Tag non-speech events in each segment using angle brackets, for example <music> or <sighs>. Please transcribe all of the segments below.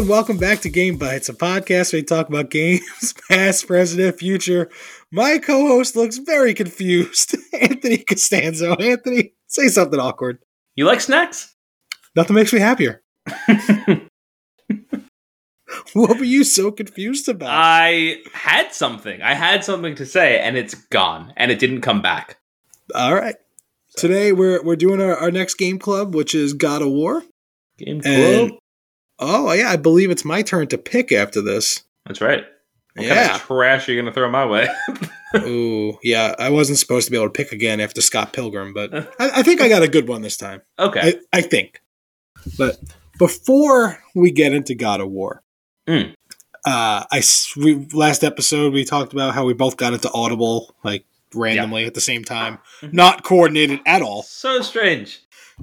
and welcome back to Game Bites, a podcast where we talk about games, <laughs> past, present, and future. My co-host looks very confused. <laughs> Anthony Costanzo. Anthony, say something awkward. You like snacks? Nothing makes me happier. <laughs> what were you so confused about? I had something. I had something to say, and it's gone, and it didn't come back. All right. Today we're we're doing our, our next game club, which is God of War. Game And club. Oh yeah, I believe it's my turn to pick after this. That's right. What kind yeah. of trash are you going to throw my way? <laughs> Ooh, yeah. I wasn't supposed to be able to pick again after Scott Pilgrim, but <laughs> I, I think I got a good one this time. okay. I, I think. But before we get into God of War, Mm. uh, I we, last episode we talked about how we both got into Audible like randomly at the same time, Mhm. not coordinated at all. so strange.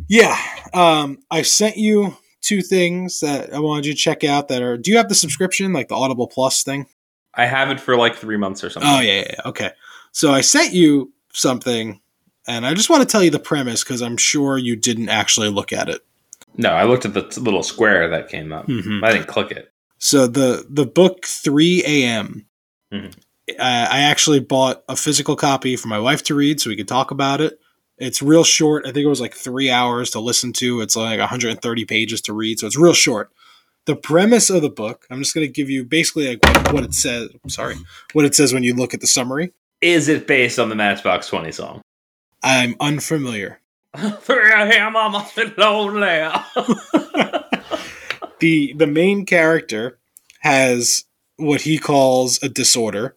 Yeah, um, I sent you two things that I wanted you to check out. That are. Do you have the subscription, like the Audible Plus thing? I have it for like three months or something. Oh yeah, yeah, yeah. Okay. So I sent you something, and I just want to tell you the premise because I'm sure you didn't actually look at it. No, I looked at the t- little square that came up. Mm-hmm. I didn't click it. So the the book 3 a.m. Mhm. I, I actually bought a physical copy for my wife to read so we could talk about it. It's real short. I think it was like three hours to listen to. It's like 130 pages to read, so it's real short. The premise of the book, I'm just going to give you basically like what, what it says. Sorry, what it says when you look at the summary. Is it based on the Matchbox 20 song? I'm unfamiliar. <laughs> 3 a.m. I must be lonely. <laughs> the The main character has what he calls a disorder,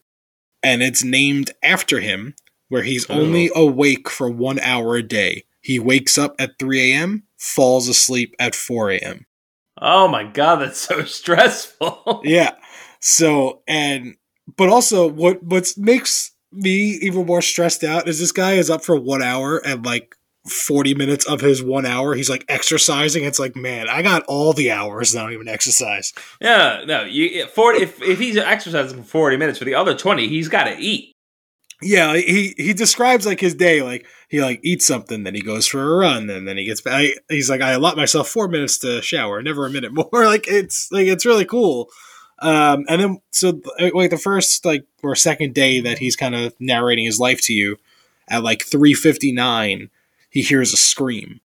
and it's named after him, where he's Oh. only awake for one hour a day. He wakes up at 3 a.m., falls asleep at 4 a.m. oh my god, that's so <laughs> stressful. Yeah. So, and, but also, what what makes me even more stressed out is this guy is up for one hour and like 40 minutes of his one hour, he's like exercising. It's like, man, I got all the hours, and I don't even exercise. Yeah, no. You forty. If if he's exercising for forty minutes, for the other twenty, he's got to eat. Yeah, he he describes like his day, like he like eats something, then he goes for a run, and then he gets back. He's like, I allot myself four minutes to shower, never a minute more. <laughs> like it's like it's really cool. Um, and then so like the first like or second day that he's kind of narrating his life to you, at like three fifty nine, he hears a scream,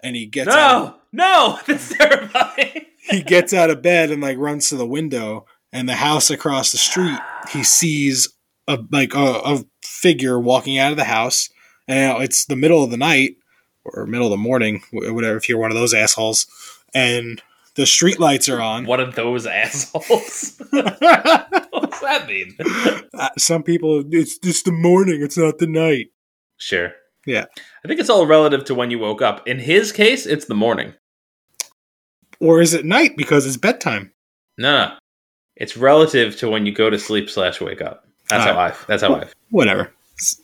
and he gets out, No, no, <laughs> that's terrifying. he <laughs> gets out of bed and like runs to the window, and the house across the street, he sees a like a, a figure walking out of the house, and you know, it's the middle of the night or middle of the morning, whatever. If you're one of those assholes, and the street lights are on. One of those <laughs> assholes. <laughs> What's that mean? Uh, Some people, it's just the morning. It's not the night. Sure. Yeah. I think it's all relative to when you woke up. In his case, it's the morning. Or is it night because it's bedtime? No, no. It's relative to when you go to sleep slash wake up. That's how I. That's how I. Whatever.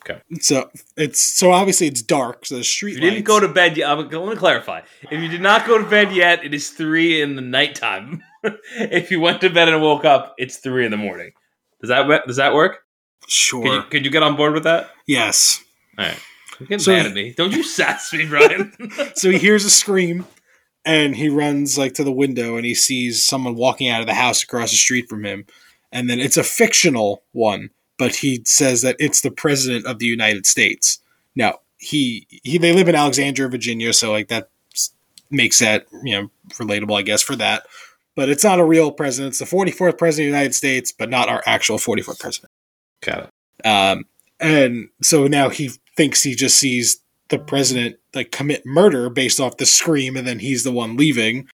Okay. So it's so obviously it's dark. So the street. If you didn't go to bed yet, I'm going to clarify. If you did not go to bed yet, it is three in the nighttime. <laughs> if you went to bed and woke up, it's three in the morning. Does that does that work? Sure. Could you, could you get on board with that? yes. All right. You're getting So- mad at me. Don't you sass me, Brian. <laughs> So he hears a scream and he runs like to the window and he sees someone walking out of the house across the street from him. And then it's a fictional one, but he says that it's the president of the United States. Now, he he they live in Alexandria, Virginia, so like that makes that, you know, relatable I guess for that. But it's not a real president. It's the 44th president of the United States, but not our actual 44th president. Got it. Um, and so now he thinks he just sees the president like commit murder based off the scream, and then he's the one leaving.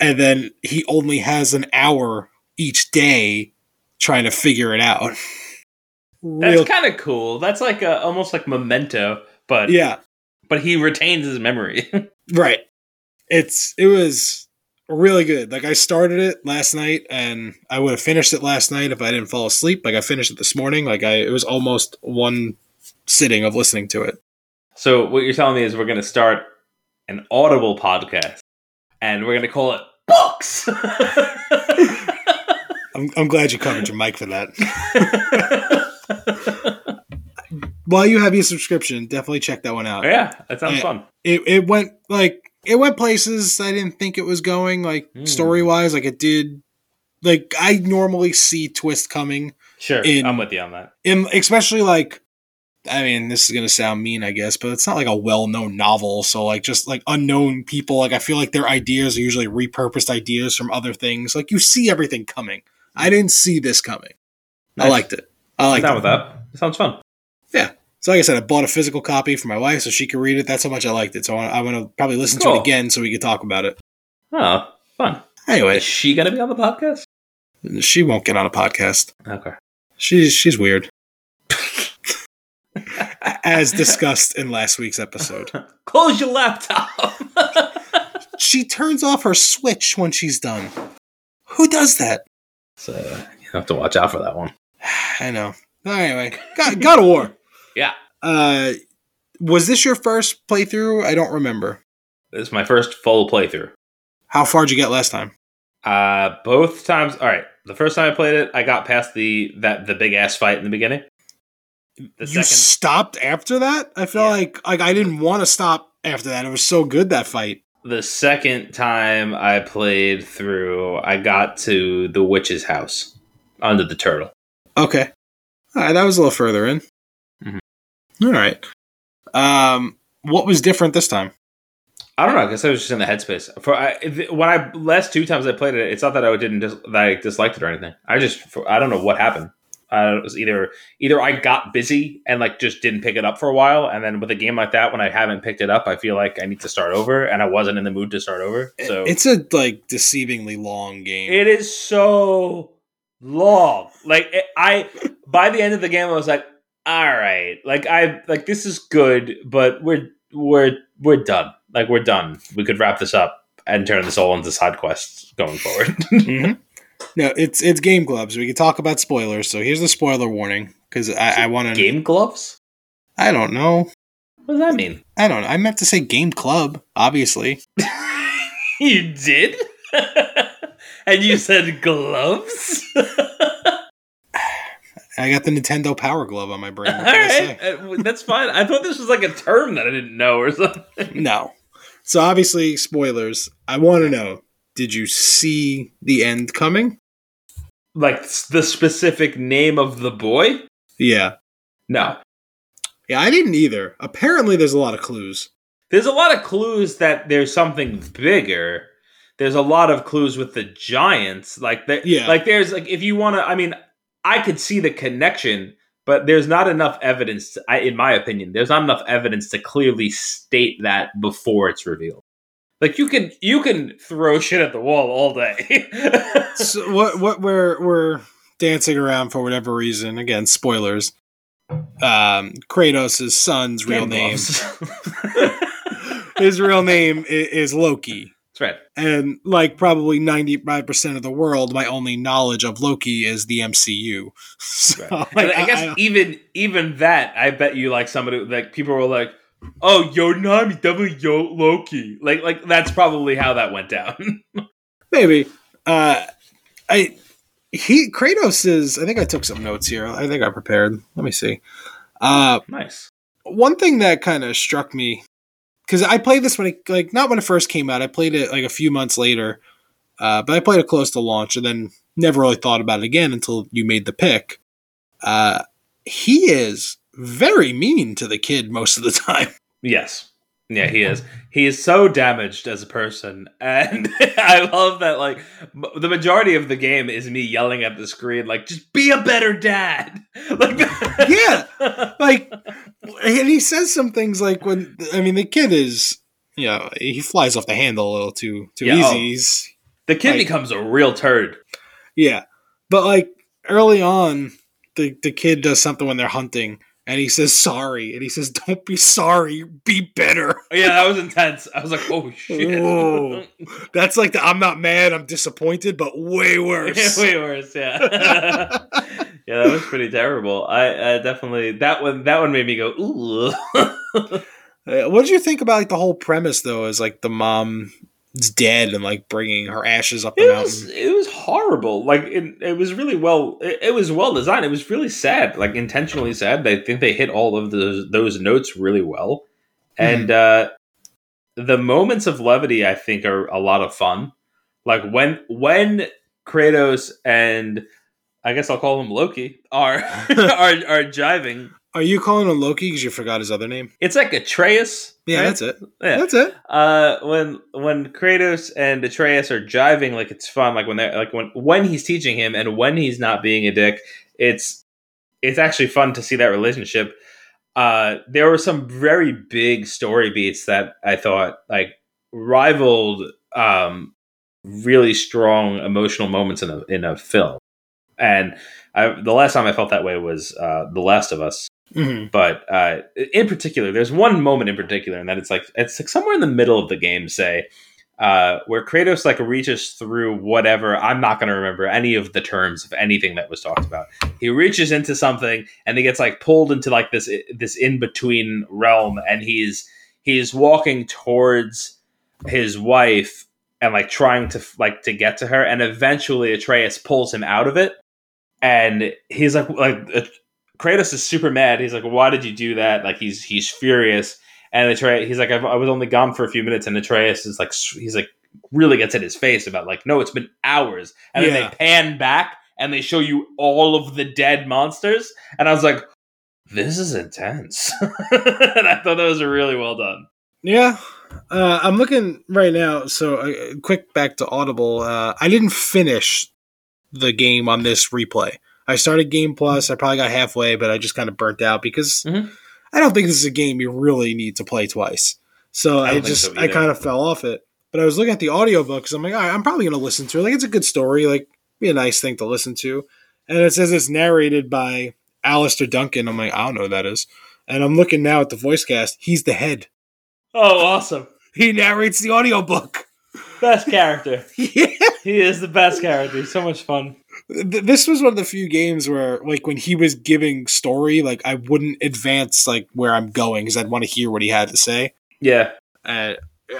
And then he only has an hour each day trying to figure it out. <laughs> That's kind of cool. That's like a, almost like memento, but yeah, but he retains his memory. <laughs> right. It's it was really good. Like I started it last night, and I would have finished it last night if I didn't fall asleep. Like I finished it this morning. Like I, it was almost one sitting of listening to it. so what you're telling me is we're going to start an Audible podcast, and we're going to call it Books. <laughs> I'm, I'm glad you covered your mic for that. <laughs> <laughs> While you have your subscription, definitely check that one out. yeah, that sounds fun. It, it went like it went places I didn't think it was going, like Hmm. story wise. Like it did. Like I normally see twist coming, Sure, In- I'm with you on that. in especially like. I mean, this is gonna sound mean, I guess, but it's not like a well-known novel. So, like, just like unknown people, like I feel like their ideas are usually repurposed ideas from other things. Like you see everything coming. I didn't see this coming. I liked it. I I'm down with that. Sounds fun. Yeah. So, like I said, I bought a physical copy for my wife so she could read it. That's how much I liked it. So, I, I'm gonna probably listen to it again so we could talk about it. Oh, fun. Anyway, Is she gonna be on the podcast? she won't get on a podcast. Okay. She's she's weird, <laughs> as discussed in last week's episode. <laughs> Close your laptop. <laughs> She turns off her switch when she's done. Who does that? so you have to watch out for that one. <sighs> I know. Anyway, God, God of War. <laughs> Yeah. Uh, was this your first playthrough? I don't remember. This is my first full playthrough. How far did you get last time? Uh, both times. All right. The first time I played it, I got past the that the big ass fight in the beginning. The you second, stopped after that? I feel Yeah. like like I didn't want to stop after that. It was so good that fight. the second time I played through, I got to the witch's house under the turtle. Okay. All right, that was a little further in. Mhm. All right. Um, what was different this time? I don't know. I guess I was just in the headspace. For I, when I last two times I played it, it's not that I didn't dis- that I disliked it or anything. I just for, I don't know what happened. Uh, it was either either I got busy and like just didn't pick it up for a while, and then with a game like that, when I haven't picked it up, I feel like I need to start over, and I wasn't in the mood to start over. So it's a like deceivingly long game. It is so long. Like it, I by the end of the game I was like, all right. Like I like this is good, but we're we're we're done. Like we're done. We could wrap this up and turn this all into side quests going forward. <laughs> Mhm. No, it's it's Game so we can talk about spoilers. So here's the spoiler warning because I, I want to. game gloves? I don't know. What does that mean? I don't. know. I meant to say Game Club, obviously. <laughs> you did? <laughs> and you said gloves? I got the Nintendo Power Glove on my brain. all What can I right. Uh, That's fine. I thought this was like a term that I didn't know or something. <laughs> No. So obviously, spoilers. I want to know: Did you see the end coming? Like the specific name of the boy? Yeah. No. Yeah, I didn't either. Apparently, there's a lot of clues. There's a lot of clues that there's something bigger. There's a lot of clues with the giants. Like that Yeah. like there's like if you want to I mean, I could see the connection, but there's not enough evidence to, I, in my opinion. There's not enough evidence to clearly state that before it's revealed. Like you can you can throw shit at the wall all day. <laughs> So what? What we're we're dancing around for whatever reason. Again, spoilers. Um, Kratos' son's real Game name. <laughs> His real name i- is Loki. That's right. and like probably 95% of the world my only knowledge of loki is the mcu <laughs> so Right. like, And I guess I- even even that, I bet you like somebody like people were like, "Oh, yo, Nami, definitely yo Loki." Like like that's probably how that went down. <laughs> maybe uh i he kratos is i think i took some notes here i think i prepared let me see uh nice. one thing that kind of struck me because i played this when it like not when it first came out. I played it like a few months later uh but i played it close to launch and then never really thought about it again until you made the pick. Uh he is very mean to the kid most of the <laughs> time. Yes. Yeah, he is. <laughs> He is so damaged as a person, <laughs> and I love that. Like the majority of the game is me yelling at the screen, like, "Just be a better dad." <laughs> Like, Yeah. like and he says some things like when i mean the kid is you know he flies off the handle a little too too Yeah, oh. easy oh. the kid Like- becomes a real turd. yeah but like early on the the kid does something when they're hunting and he says sorry and he says don't be sorry be better <laughs> Yeah, that was intense. I was like, "Oh shit!" Whoa. that's like the i'm not mad i'm disappointed but way worse <laughs> way worse. Yeah, <laughs> yeah, that was pretty terrible. I, I definitely that one that one made me go ooh. Uh, what did you think about like the whole premise though is like the mom dead and like bringing her ashes up the it mountain was it was horrible. Like it, it was really well. It, it was well designed. It was really sad. Like intentionally sad. I think they hit all of those those notes really well. And uh the moments of levity I think are a lot of fun. Like when when Kratos and I guess I'll call him Loki are <laughs> are are jiving. Are you calling him Loki because you forgot his other name? It's like Atreus. Yeah, right? that's it. Yeah. That's it. Uh, when when Kratos and Atreus are jiving, like it's fun. Like when they're like when when he's teaching him and when he's not being a dick, it's it's actually fun to see that relationship. Uh, there were some very big story beats that I thought like rivaled um, really strong emotional moments in a in a film. And I, the last time I felt that way was uh, The Last of Us. Mhm. But uh, in particular, there's one moment in particular, and that it's like it's like somewhere in the middle of the game, say, uh, where Kratos like reaches through whatever. I'm not going to remember any of the terms of anything that was talked about. He reaches into something, and he gets like pulled into like this this in between realm, and he's he's walking towards his wife and like trying to like to get to her, and eventually Atreus pulls him out of it, and he's like like Kratos is super mad. He's like, "Why did you do that?" Like he's he's furious, and Atreus he's like, I've, "I was only gone for a few minutes," and Atreus is like he's like really gets in his face about like, "No, it's been hours," and then they pan back and they show you all of the dead monsters, and I was like. This is intense, <laughs> and I thought that was really well done. Yeah. Uh, I'm looking right now. So, uh, quick back to Audible. Uh, I didn't finish the game on this replay. I started Game Plus. I probably got halfway, but I just kind of burnt out because Mhm. I don't think this is a game you really need to play twice. So I I, just so I kind of fell off it. But I was looking at the audiobook because I'm like, all right, I'm probably going to listen to it. Like, it's a good story. Like, be a nice thing to listen to. And it says it's narrated by Alastair Duncan. I'm like, I don't know who that is. And I'm looking now at the voice cast. He's the head. Oh, awesome! <laughs> He narrates the audiobook. Best character. <laughs> yeah. He is the best character. He's so much fun. Th- This was one of the few games where, like, when he was giving story, like, I wouldn't advance, like, where I'm going because I'd want to hear what he had to say. Yeah, Uh,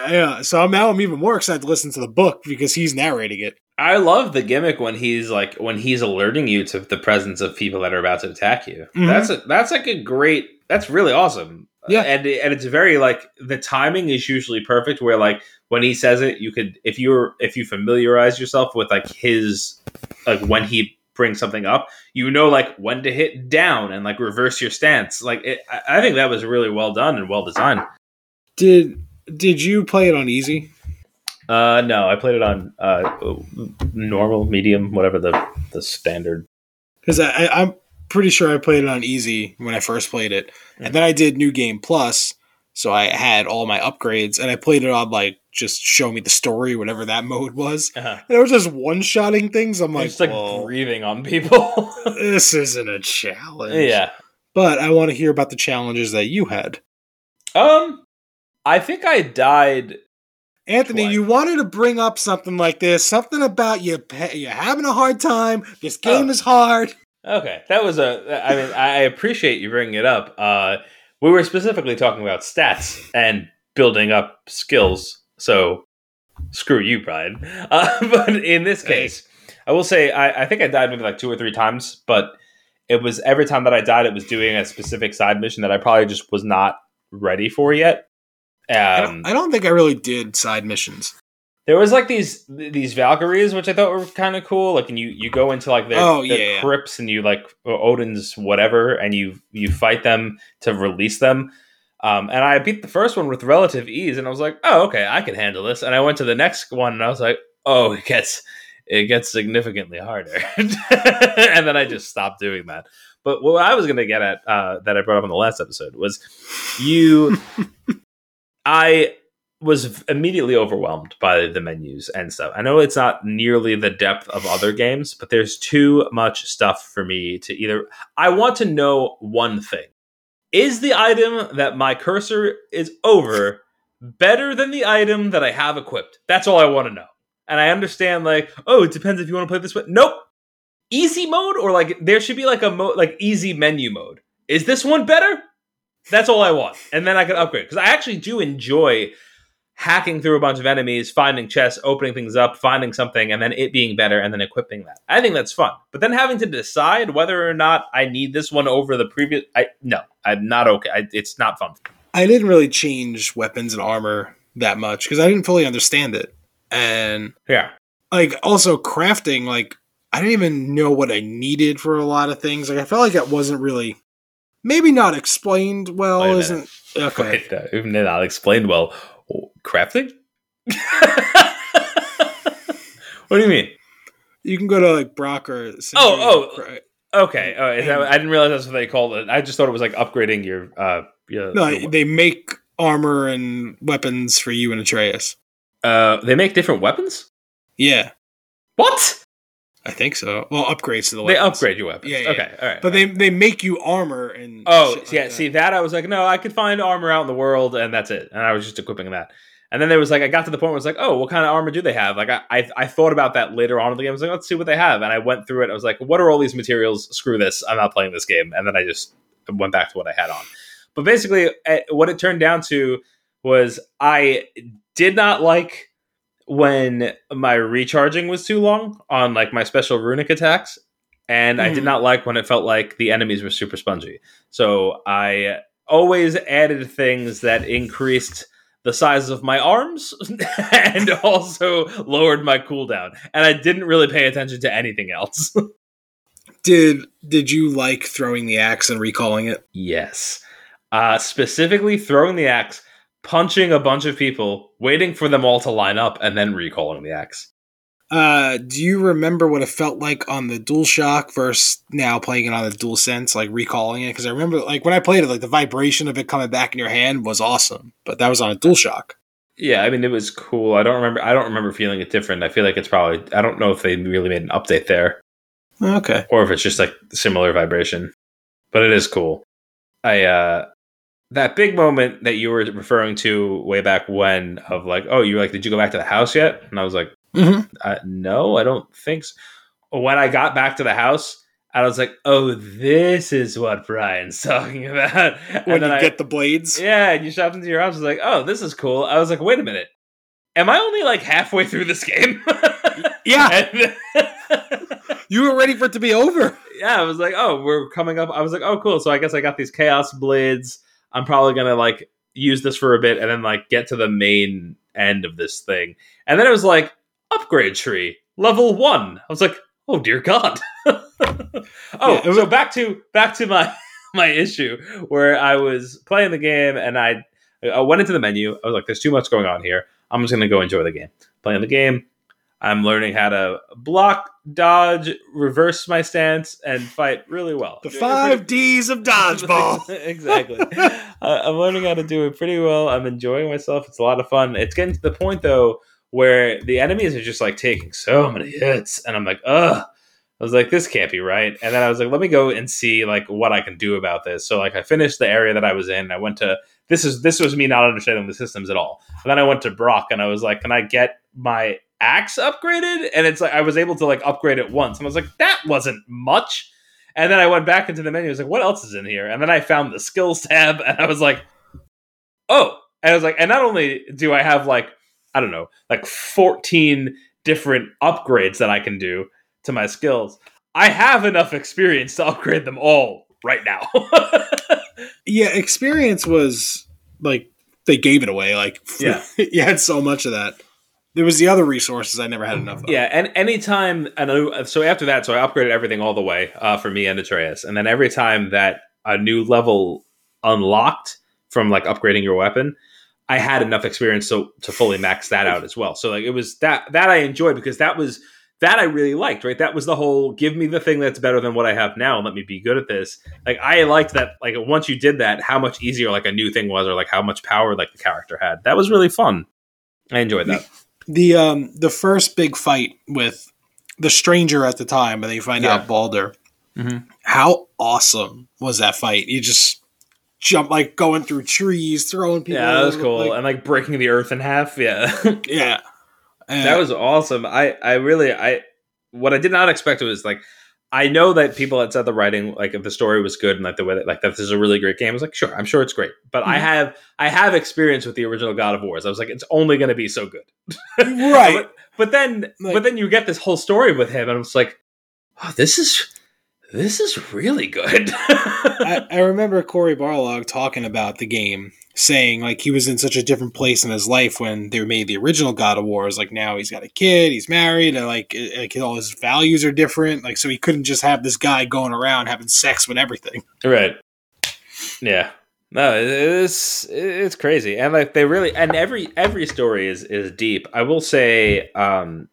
yeah, so I'm, now I'm even more excited to listen to the book because he's narrating it. I love the gimmick when he's like when he's alerting you to the presence of people that are about to attack you. Mhm. That's a, that's like a great. That's really awesome. Yeah. and and it's very like the timing is usually perfect. Where like when he says it, you could if you're if you familiarize yourself with like his like when he brings something up, you know like when to hit down and like reverse your stance. Like it, I I think that was really well done and well designed. Did Did you play it on easy? Uh, no, I played it on uh normal, medium, whatever the the standard. Because I, I, I'm pretty sure I played it on easy when I first played it, and then I did New Game Plus, so I had all my upgrades, and I played it on like just show me the story, whatever that <laughs> mode was. Uh-huh. And it was just one shotting things. I'm like, just like "Whoa, breathing on people. <laughs> this isn't a challenge. yeah. but I want to hear about the challenges that you had. Um, I think I died. Anthony, Twice. you wanted to bring up something like this, something about you. You're having a hard time. This game Oh. is hard. Okay, that was a. I mean, I appreciate you bringing it up. Uh, we were specifically talking about stats and building up skills. So, screw you, Brian. <laughs> Uh, but in this case, I will say I, I think I died maybe like two or three times, but it was every time that I died, it was doing a specific side mission that I probably just was not ready for yet. I Um, don't- I don't think I really did side missions. There was like these these Valkyries, which I thought were kind of cool. Like, and you you go into like their, Oh, their yeah, yeah. crypts and you like Odin's whatever, and you you fight them to release them. Um, and I beat the first one with relative ease, and I was like, oh, okay, I can handle this. And I went to the next one, and I was like, oh, it gets it gets significantly harder. <laughs> and then I just stopped doing that. But what I was going to get at uh, that I brought up in the last episode was you. <laughs> I was immediately overwhelmed by the menus and stuff. I know it's not nearly the depth of other games, but there's too much stuff for me to either. I want to know one thing: is the item that my cursor is over better than the item that I have equipped? That's all I want to know. And I understand, like, oh, it depends if you want to play this way. Nope. Easy mode, or like there should be like a mode, like easy menu mode. Is this one better? That's all I want, and then I can upgrade because I actually do enjoy hacking through a bunch of enemies, finding chests, opening things up, finding something, and then it being better, and then equipping that. I think that's fun. But then having to decide whether or not I need this one over the previous, I no, I'm not okay. I, it's not fun. I didn't really change weapons and armor that much because I didn't fully understand it. And Yeah. like also crafting, like I didn't even know what I needed for a lot of things. Like I felt like it wasn't really maybe not explained well, isn't okay. Wait, uh, even not explained well. Crafting? <laughs> what do you mean? You can go to like Brok or Oh, oh. Okay, oh, is that, I didn't realize that's what they called it. I just thought it was like upgrading your uh your, No, your- they make armor and weapons for you and Atreus. uh they make different weapons. Yeah, What? I think so. Well, upgrades to the They upgrade your weapons. Yeah, yeah, okay, all right. but they they make you armor and Oh, shit like yeah. that. See that I was like, no, I could find armor out in the world, and that's it. And I was just equipping that. And then there was like, I got to the point where it's like, oh, what kind of armor do they have? Like, I, I I thought about that later on in the game. I was like, let's see what they have. And I went through it. I was like, what are all these materials? Screw this. I'm not playing this game. And then I just went back to what I had on. But basically, eh, what it turned down to was I did not like when my recharging was too long on like my special runic attacks and i did Mhm. not like when it felt like the enemies were super spongy so i always added things that increased the size of my arms <laughs> and also lowered my cooldown and i didn't really pay attention to anything else <laughs> did did you like throwing the axe and recalling it? yes uh, specifically throwing the axe punching a bunch of people waiting for them all to line up and then recalling the axe Uh, do you remember what it felt like on the DualShock versus now playing it on the DualSense, like recalling it? Because I remember, like when I played it, like the vibration of it coming back in your hand was awesome. But that was on a DualShock. Yeah, I mean it was cool. I don't remember. I don't remember feeling it different. I feel like it's probably. I don't know if they really made an update there, Okay. or if it's just like similar vibration. But it is cool. I uh that big moment that you were referring to way back when of like, oh, you were like, did you go back to the house yet? And I was like, hmm uh, no, I don't think so. When I got back to the house, I was like, oh, this is what Brian's <laughs> talking about. When and then you I, get the blades. yeah, and you shopped into your house. I was like, oh, this is cool. I was like, wait a minute. Am I only like halfway through this game? <laughs> Yeah, <laughs> you were ready for it to be over. yeah, I was like, oh, we're coming up. I was like, oh, cool. So I guess I got these chaos blades. I'm probably gonna like use this for a bit and then like get to the main end of this thing. And then it was like upgrade tree level one. I was like, oh dear God. <laughs> oh, Yeah, was- so back to back to my <laughs> my issue where I was playing the game and I I went into the menu. I was like, there's too much going on here. I'm just gonna go enjoy the game. Playing the game. I'm learning how to block, dodge, reverse my stance, and fight really well. The five D's of dodgeball. <laughs> exactly. <laughs> uh, I'm learning how to do it pretty well. I'm enjoying myself. It's a lot of fun. It's getting to the point though where the enemies are just like taking so many hits, and I'm like, ugh. I was like, this can't be right. And then I was like, let me go and see like what I can do about this. So like I finished the area that I was in. I went to this is this was me not understanding the systems at all. And then I went to Brok and I was like, can I get my axe upgraded? And it's like I was able to like upgrade it once. And I was like, that wasn't much. And then I went back into the menu. I was like, what else is in here? And then I found the skills tab <laughs> and I was like, oh. And I was like, and not only do I have like, I don't know, like 14 different upgrades that I can do to my skills, I have enough experience to upgrade them all right now. <laughs> yeah, experience was like they gave it away. Like <laughs> Yeah. you had so much of that. There was the other resources I never had enough of. Yeah, and anytime, and uh, so after that, so I upgraded everything all the way uh, for me and Atreus, and then every time that a new level unlocked from like upgrading your weapon, I had enough experience so to fully max that out as well. So like it was that that I enjoyed because that was that I really liked. Right, that was the whole give me the thing that's better than what I have now and let me be good at this. Like I liked that. Like once you did that, how much easier like a new thing was, or like how much power like the character had. That was really fun. I enjoyed that. The um the first big fight with the stranger at the time, and then you find Yeah. out Baldur. Mhm. How awesome was that fight? You just jump like going through trees, throwing people. Yeah, that was cool. like- and like breaking the earth in half. <laughs> Yeah. yeah, And- that was awesome. I, I really, I, what I did not expect was like, I know that people had said the writing, like if the story was good and like the way that, like that this is a really great game. I was like, sure, I'm sure it's great. But I Mhm. have, I have experience with the original God of Wars. I was like, it's only going to be so good. <laughs> right. But, but then, Like- but then you get this whole story with him, and I it's like, oh, this is, this is really good. <laughs> I, I remember Cory Barlog talking about the game, saying like he was in such a different place in his life when they made the original God of War. Is like now he's got a kid, he's married, and like, like all his values are different. Like so he couldn't just have this guy going around having sex with everything. right. Yeah. No, it's it's crazy, and like they really, and every every story is is deep. I will say, um,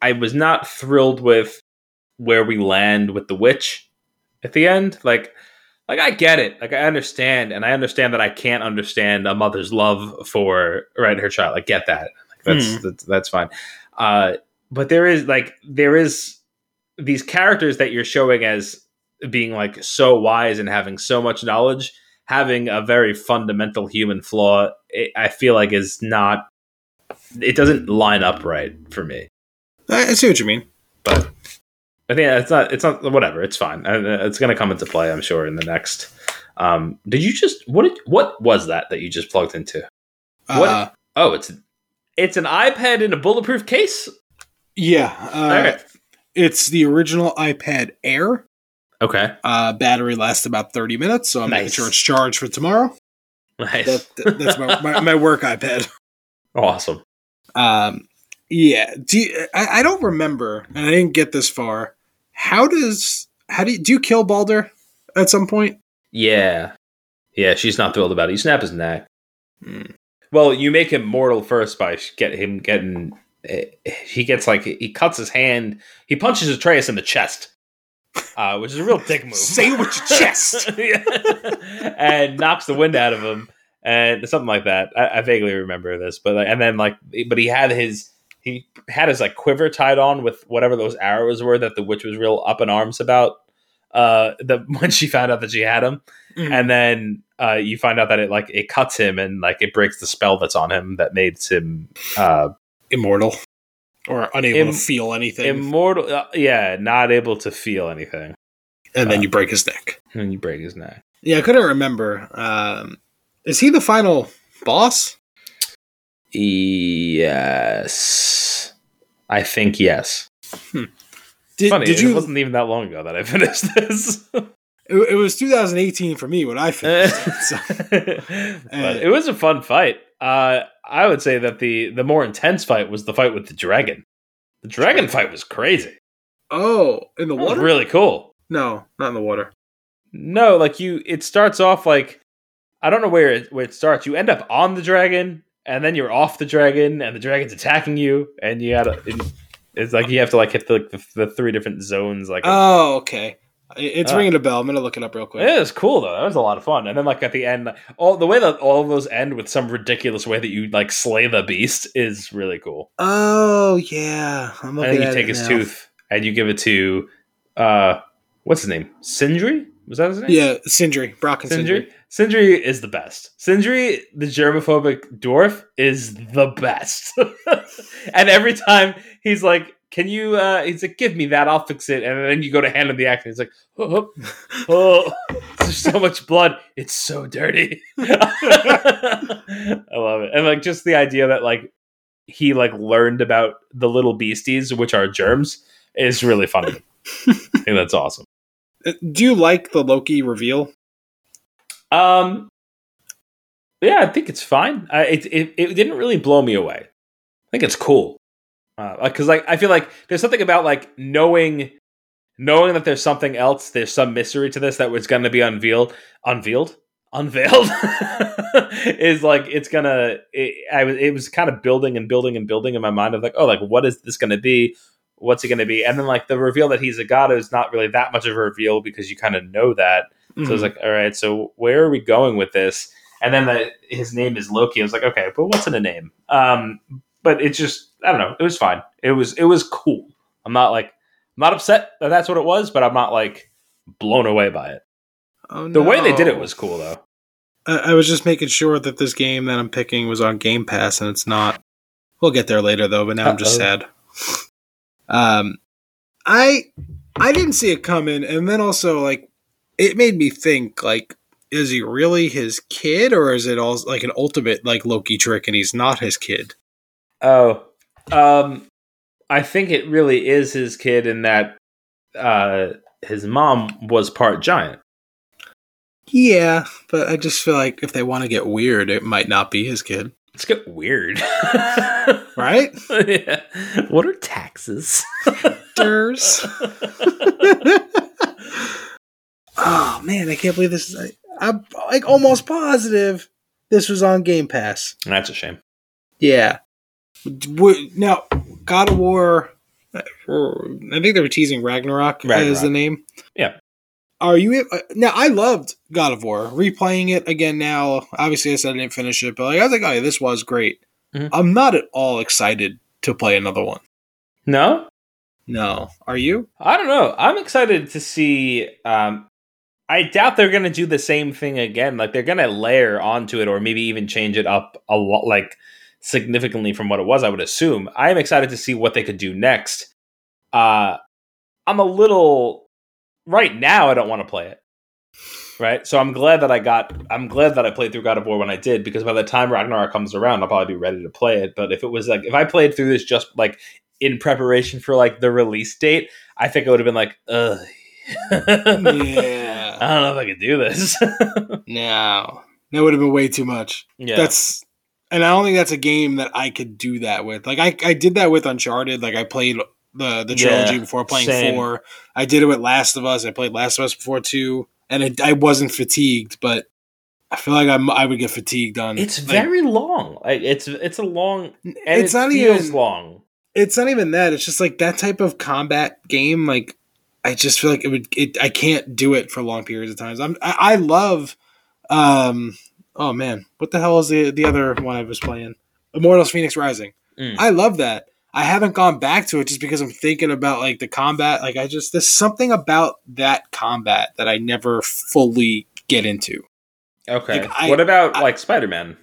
I was not thrilled with where we land with the witch at the end. Like, like I get it, like I understand, and I understand that I can't understand a mother's love for right her child. I get that. Like, that's, mm. that's that's fine. Uh, but there is like there is these characters that you're showing as being like so wise and having so much knowledge having a very fundamental human flaw, it, I feel like is not. It doesn't line up right for me. I see what you mean, but I think it's not. It's not. Whatever. It's fine. It's going to come into play, I'm sure, in the next. Um, did you just what? Did, what was that that you just plugged into? What? Uh, oh, it's it's an iPad in a bulletproof case. Yeah. Uh, It's the original iPad Air. Okay. Uh, battery lasts about 30 minutes, so I'm nice. making sure it's charged for tomorrow. Nice. That, that's my, my, my, work iPad. <laughs> Awesome. Um, yeah. Do you, I, I don't remember, and I didn't get this far. How does how do you do you kill Baldur at some point? Yeah, yeah. She's not thrilled about it. You snap his neck. Hmm. Well, you make him mortal first by get him getting. Eh, he gets like he cuts his hand. He punches Atreus in the chest uh, which is a real dick move. <laughs> Say it with your chest, <laughs> and knocks the wind out of him, and something like that. I, I vaguely remember this, but like, and then like, but he had his he had his like quiver tied on with whatever those arrows were that the witch was real up in arms about. Uh, the <laughs> when she found out that she had him, mm. and then uh, you find out that it like it cuts him and like it breaks the spell that's on him that makes him uh immortal or unable Im- to feel anything. Immortal, uh, yeah, not able to feel anything. And then uh, you break his neck. And you break his neck. Yeah, I couldn't remember. Um, is he the final boss? Yes, I think yes. Hmm. Did, Funny, did you? It wasn't even that long ago that I <laughs> finished this. it, it, was 2018 for me when I finished it. So. <laughs> it was a fun fight. Uh, I would say that the the more intense fight was the fight with the dragon. The dragon fight was crazy. Oh, in the water? really cool. No, not in the water. No, like you it starts off like I don't know where it where it starts. You end up on the dragon and then you're off the dragon and the dragon's attacking you and you gotta it, it's like you have to like hit the, like, the, the three different zones like Oh, okay. It's uh, ringing a bell. I'm gonna look it up real quick. It was cool though. That was a lot of fun. And then like at the end, all the way that all of those end with some ridiculous way that you like slay the beast is really cool. Oh yeah, I'm okay. and then you take his now. tooth and you give it to uh, what's his name? Sindri. Was that his name? Yeah, Sindri. Brok and Sindri. Sindri. Sindri is the best. Sindri, the germophobic dwarf, is the best. <laughs> and every time he's like, can you uh he's like give me that i'll fix it and then you go to hand him the axe he's like oh, oh, oh. there's so much blood it's so dirty <laughs> i love it and like just the idea that like he like learned about the little beasties which are germs is really funny <laughs> i think that's awesome do you like the loki reveal? Um yeah i think it's fine. I, it, it, it didn't really blow me away. I think it's cool. Because uh, like I feel like there's something about like knowing knowing that there's something else, there's some mystery to this that was going to be unveiled, unveiled, unveiled? <laughs> is like it's gonna. It, I was it was kind of building and building and building in my mind of like, oh, like what is this going to be? What's it going to be? And then like the reveal that he's a god is not really that much of a reveal because you kind of know that. Mm-hmm. So it's like, all right, so where are we going with this? And then the, his name is Loki. I was like, okay, but what's in a name? Um, but it's just I don't know. It was fine. It was it was cool. I'm not like I'm not upset that that's what it was, but I'm not like blown away by it. Oh, no. The way they did it was cool though. I, I was just making sure that this game that I'm picking was on Game Pass, and it's not. We'll get there later though. But now Uh-oh. I'm just sad. Um, I I didn't see it coming, and then also like it made me think like is he really his kid or is it all like an ultimate like Loki trick and he's not his kid? Oh, um, I think it really is his kid in that uh, his mom was part giant. Yeah, but I just feel like if they want to get weird, it might not be his kid, Let's get weird. <laughs> right? yeah. What are taxes? Durs. <laughs> oh man, I can't believe this is. I, I'm like almost positive this was on Game Pass. That's a shame. Yeah. Now, God of War. I think they were teasing Ragnarok, Ragnarok. as the name. Yeah. Are you uh, now? I loved God of War. Replaying it again now. Obviously, I said I didn't finish it, but like, I was like, "Oh, yeah, this was great." Mhm. I'm not at all excited to play another one. No, No, are you? I don't know. I'm excited to see. Um, I doubt they're going to do the same thing again. Like they're going to layer onto it, or maybe even change it up a lot, like significantly from what it was. I would assume. I am excited to see what they could do next. Uh, I'm a little. Right now, I don't want to play it. Right, so I'm glad that I got. I'm glad that I played through God of War when I did, because by the time Ragnarok comes around, I'll probably be ready to play it. But if it was like, if I played through this just like in preparation for like the release date, I think I would have been like, ugh. yeah. <laughs> I don't know if I could do this. <laughs> No, that would have been way too much. yeah. That's and I don't think that's a game that I could do that with. Like I, I did that with Uncharted. Like I played the the trilogy Yeah, before playing same. four. I did it with Last of Us. I played Last of Us before two, and it, I wasn't fatigued, but I feel like I'm, I would get fatigued on. it's like, very long. Like it's it's a long. And It's it not feels even. long. It's not even that. It's just like that type of combat game. Like I just feel like it would. It I can't do it for long periods of times. I'm. I, I love. Um. Oh man, what the hell is the the other one I was playing? Immortals: Fenyx Rising. Mm. I love that. I haven't gone back to it just because I'm thinking about like the combat. Like I just there's something about that combat that I never fully get into. Okay. Like, I- what about I- like Spider Man?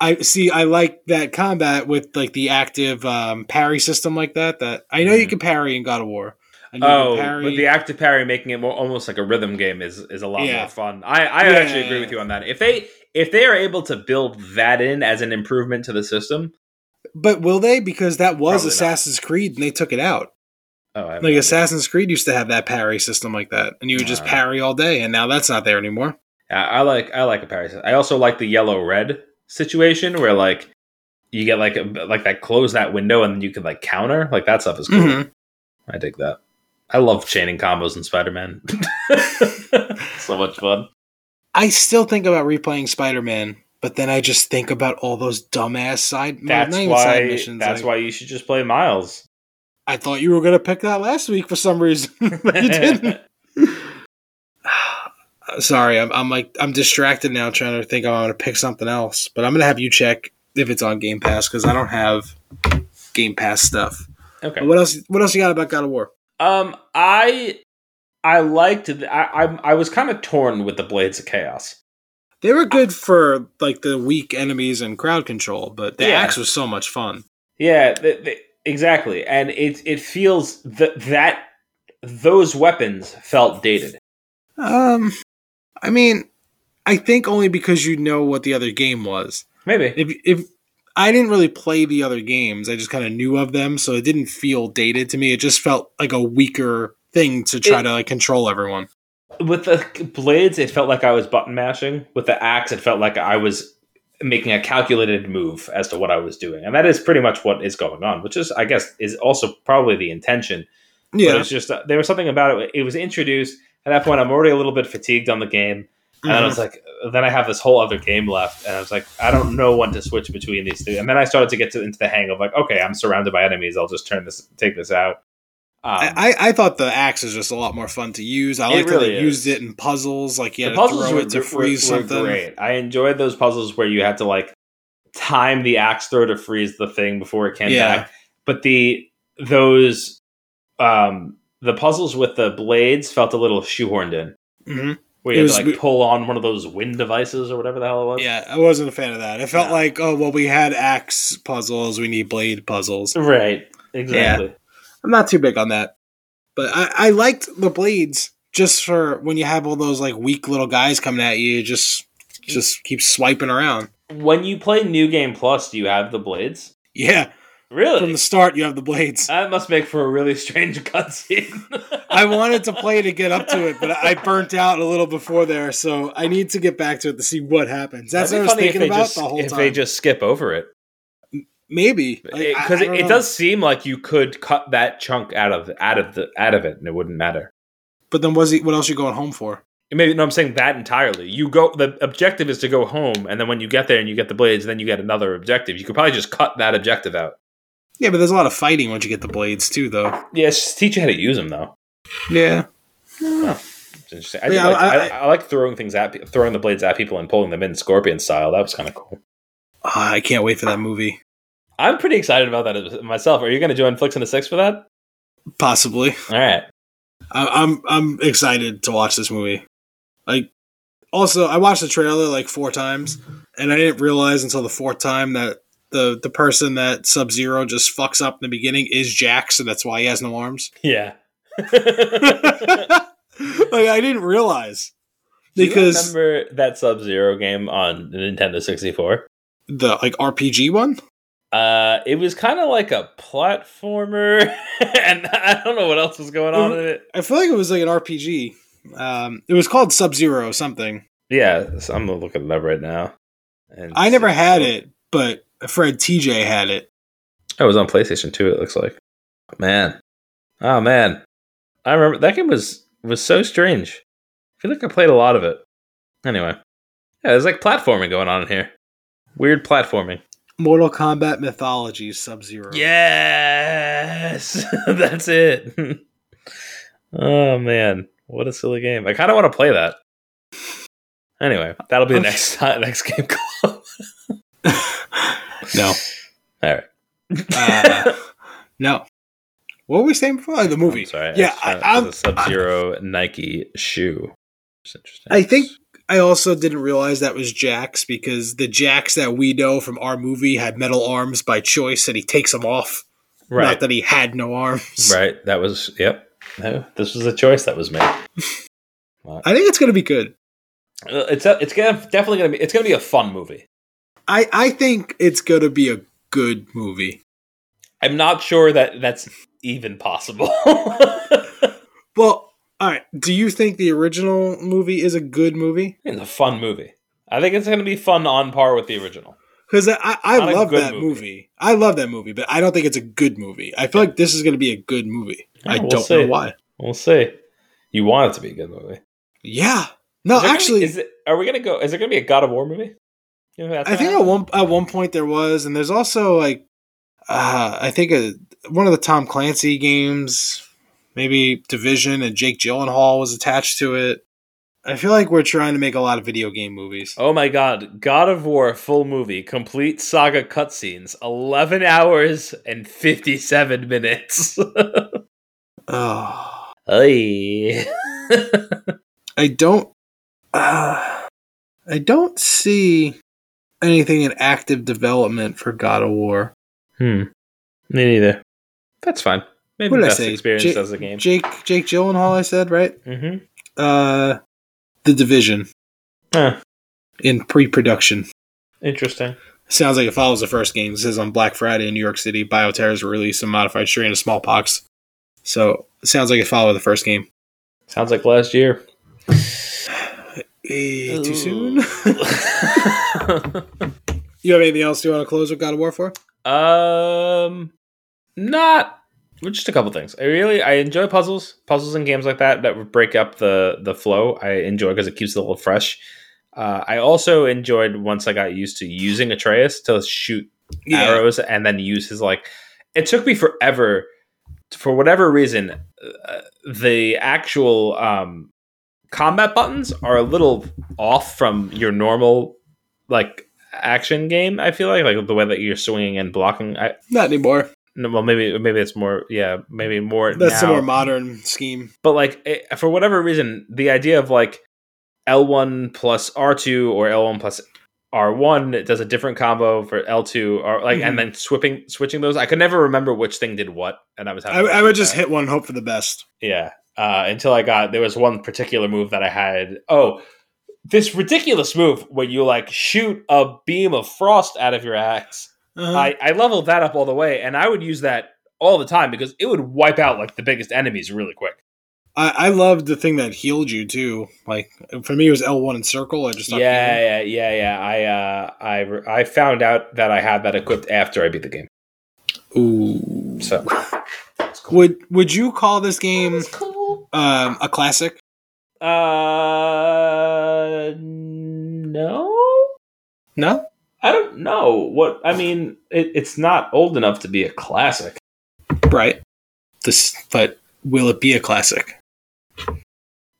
I see. I like that combat with like the active um, parry system like that. That I know you Mhm. can parry in God of War. I know you Oh, can parry. but the active parry making it more almost like a rhythm game is is a lot Yeah. more fun. I I Yeah. actually agree with you on that. If they if they are able to build that in as an improvement to the system, but will they? Because that was Probably not. Assassin's Creed, and they took it out. oh, I Like no. Assassin's Creed used to have that parry system like that, and you would just Uh. parry all day, and now that's not there anymore. I like I like a parry. system. I also like the yellow red situation where like you get like a, like that close that window and then you can like counter like that stuff is cool. Mhm. I dig that. I love chaining combos in Spider Man. <laughs> so much fun. I still think about replaying Spider Man, but then I just think about all those dumbass side. That's even side missions, That's like- why you should just play Miles. I thought you were gonna pick that last week for some reason, <laughs> but you didn't. <laughs> <sighs> Sorry, I'm, I'm like I'm distracted now, trying to think I'm gonna pick something else. But I'm gonna have you check if it's on Game Pass because I don't have Game Pass stuff. Okay. What else? What else you got about God of War? Um, I I liked. I I, I was kind of torn with the Blades of Chaos. They were good for like the weak enemies and crowd control, but the Yeah. axe was so much fun. Yeah, th- th- exactly. And it it feels that that those weapons felt dated. Um, I mean, I think only because you know what the other game was. Maybe. If if I didn't really play the other games, I just kind of knew of them, so it didn't feel dated to me. It just felt like a weaker thing to try It- to like control everyone. With the blades, it felt like I was button mashing. With the axe, it felt like I was making a calculated move as to what I was doing, and that is pretty much what is going on. Which is, I guess, is also probably the intention. But Yeah, it's just uh, there was something about it. It was introduced at that point. I'm already a little bit fatigued on the game, and I Mhm. was like, then I have this whole other game left, and I was like, I don't know when to switch between these two. And then I started to get to, into the hang of like, okay, I'm surrounded by enemies. I'll just turn this, take this out. Um, I, I thought the axe is just a lot more fun to use. I how really they is. used it in puzzles, like you the had to puzzles throw were, it to freeze were something. great. I enjoyed those puzzles where you had to like time the axe throw to freeze the thing before it came Yeah. back. But the those um the puzzles with the blades felt a little shoehorned in. hmm Where It you had was- to like pull on one of those wind devices or whatever the hell it was. Yeah, I wasn't a fan of that. It felt No. like, oh well, we had axe puzzles, we need blade puzzles. Right. Exactly. I'm not too big on that, but I, I liked the blades just for when you have all those like weak little guys coming at you. you Just just keep swiping around. When you play New Game Plus, do you have the blades? Yeah, Really? From the start, you have the blades. that must make for a really strange <laughs> cutscene. I wanted to play to get up to it, but I burnt out a little before there, so I need to get back to it to see what happens. That's what I was thinking about just, the whole if time. they just skip over it. Maybe because it, it, does seem like you could cut that chunk out of out of the out of it and it wouldn't matter. But then, was he? What else are you going home for? Maybe no, I'm saying that entirely. You go. The objective is to go home, and then when you get there and you get the blades, then you get another objective. You could probably just cut that objective out. Yeah, but there's a lot of fighting once you get the blades too, though. Yeah, just teach you how to use them though. Yeah. It's interesting. I, Yeah, like, I- I, I, like throwing things at throwing the blades at people and pulling them in scorpion style. That was kind of cool. Ah, I can't wait for that movie. I'm pretty excited about that myself. Are you going to join Flicks in the Six for that? Possibly. All right. I, I'm I'm excited to watch this movie. Like, also, I watched the trailer like four times, and I didn't realize until the fourth time that the the person that Sub Zero just fucks up in the beginning is Jax, and that's why he has no arms. <laughs> Yeah. <laughs> like, I didn't realize Do you because remember that Sub Zero game on Nintendo 64? the like RPG one. Uh, it was kind of like a platformer, <laughs> and I don't know what else was going on in it. I feel like it was like an RPG. Um, it was called Sub Zero something. Yeah, so I'm looking it up right now. And I never had it, but a friend TJ had it. Oh, it was on PlayStation 2. It looks like. Man, oh man, I remember that game was was so strange. I feel like I played a lot of it. Anyway, yeah, there's like platforming going on in here. Weird platforming. Mortal Kombat Mythology Sub Zero. Yes, <laughs> that's it. <laughs> oh man, what a silly game! I kind of want to play that. Anyway, that'll be the <laughs> next next game club. no. All right. Uh, no. What were we saying before? Oh, the movie. I'm sorry. Yeah, I- I'm- a Sub Zero Nike shoe. It's interesting. I think I also didn't realize that was Jax because the Jax that we know from our movie had metal arms by choice and he takes them off. Right. Not that he had no arms. right. That was yep. No, this was a choice that was made. <laughs> I think it's going to be good. Uh, It's a, it's gonna definitely gonna be it's gonna be a fun movie. I, I think it's going to be a good movie. I'm not sure that that's even possible. <laughs> Well, all right. Do you think the original movie is a good movie? it's a fun movie. I think it's gonna be fun on par with the original. Because I, I, Not love that movie. movie. I love that movie, but I don't think it's a good movie. I feel like this is going to be a good movie. Yeah, I we'll don't see. know why. We'll see. You want it to be a good movie. Yeah. No, gonna actually, is it, are we gonna go? Is there gonna be a God of War movie? You know, I think at one at one point there was, and there's also like, uh, I think a, one of the Tom Clancy games, maybe Division, and Jake Gyllenhaal was attached to it. I feel like we're trying to make a lot of video game movies. Oh my god, God of War full movie, complete saga cutscenes, 11 hours and 57 minutes. <laughs> Oh, Hey. <laughs> I don't. Uh, I don't see anything in active development for God of War. hmm. Me neither. That's fine. Maybe What did I say? experience Jake- as a game. Jake Jake Gyllenhaal, I said right. mm-hmm. Uh, the Division Huh. in pre-production. Interesting. Sounds like it follows the first game. It says on Black Friday in New York City, Bioterrors will release a modified strain of smallpox. So it sounds like it followed the first game. Sounds like last year. Eh, too soon. <laughs> you have anything else you want to close with God of War for? Um, not just a couple things. I really I enjoy puzzles, puzzles and games like that that would break up the the flow. I enjoy because it keeps it a little fresh. Uh, I also enjoyed once I got used to using Atreus to shoot arrows and then use his like. It took me forever, for whatever reason, uh, the actual um, combat buttons are a little off from your normal like action game. I feel like like the way that you're swinging and blocking. I Not anymore. No, well maybe maybe it's more yeah maybe more That's now. more modern scheme. but like it, for whatever reason the idea of like L1 plus R2 or L1 plus R1 it does a different combo for L2 or like Mhm. and then switching switching those I could never remember which thing did what and I was I, I would just that. hit one, hope for the best. yeah uh, until I got there was one particular move that I had oh this ridiculous move where you like shoot a beam of frost out of your axe Uh-huh. I, I leveled that up all the way, and I would use that all the time because it would wipe out like the biggest enemies really quick. I, I loved the thing that healed you too. Like for me, it was L one and circle. I just Yeah, stopped yeah, yeah, yeah. I uh, I I found out that I had that equipped after I beat the game. Ooh. So <laughs> Would Would you call this game cool. um, a classic? Uh, no. No. I don't know what I mean. It, it's not old enough to be a classic. Right. This, but will it be a classic?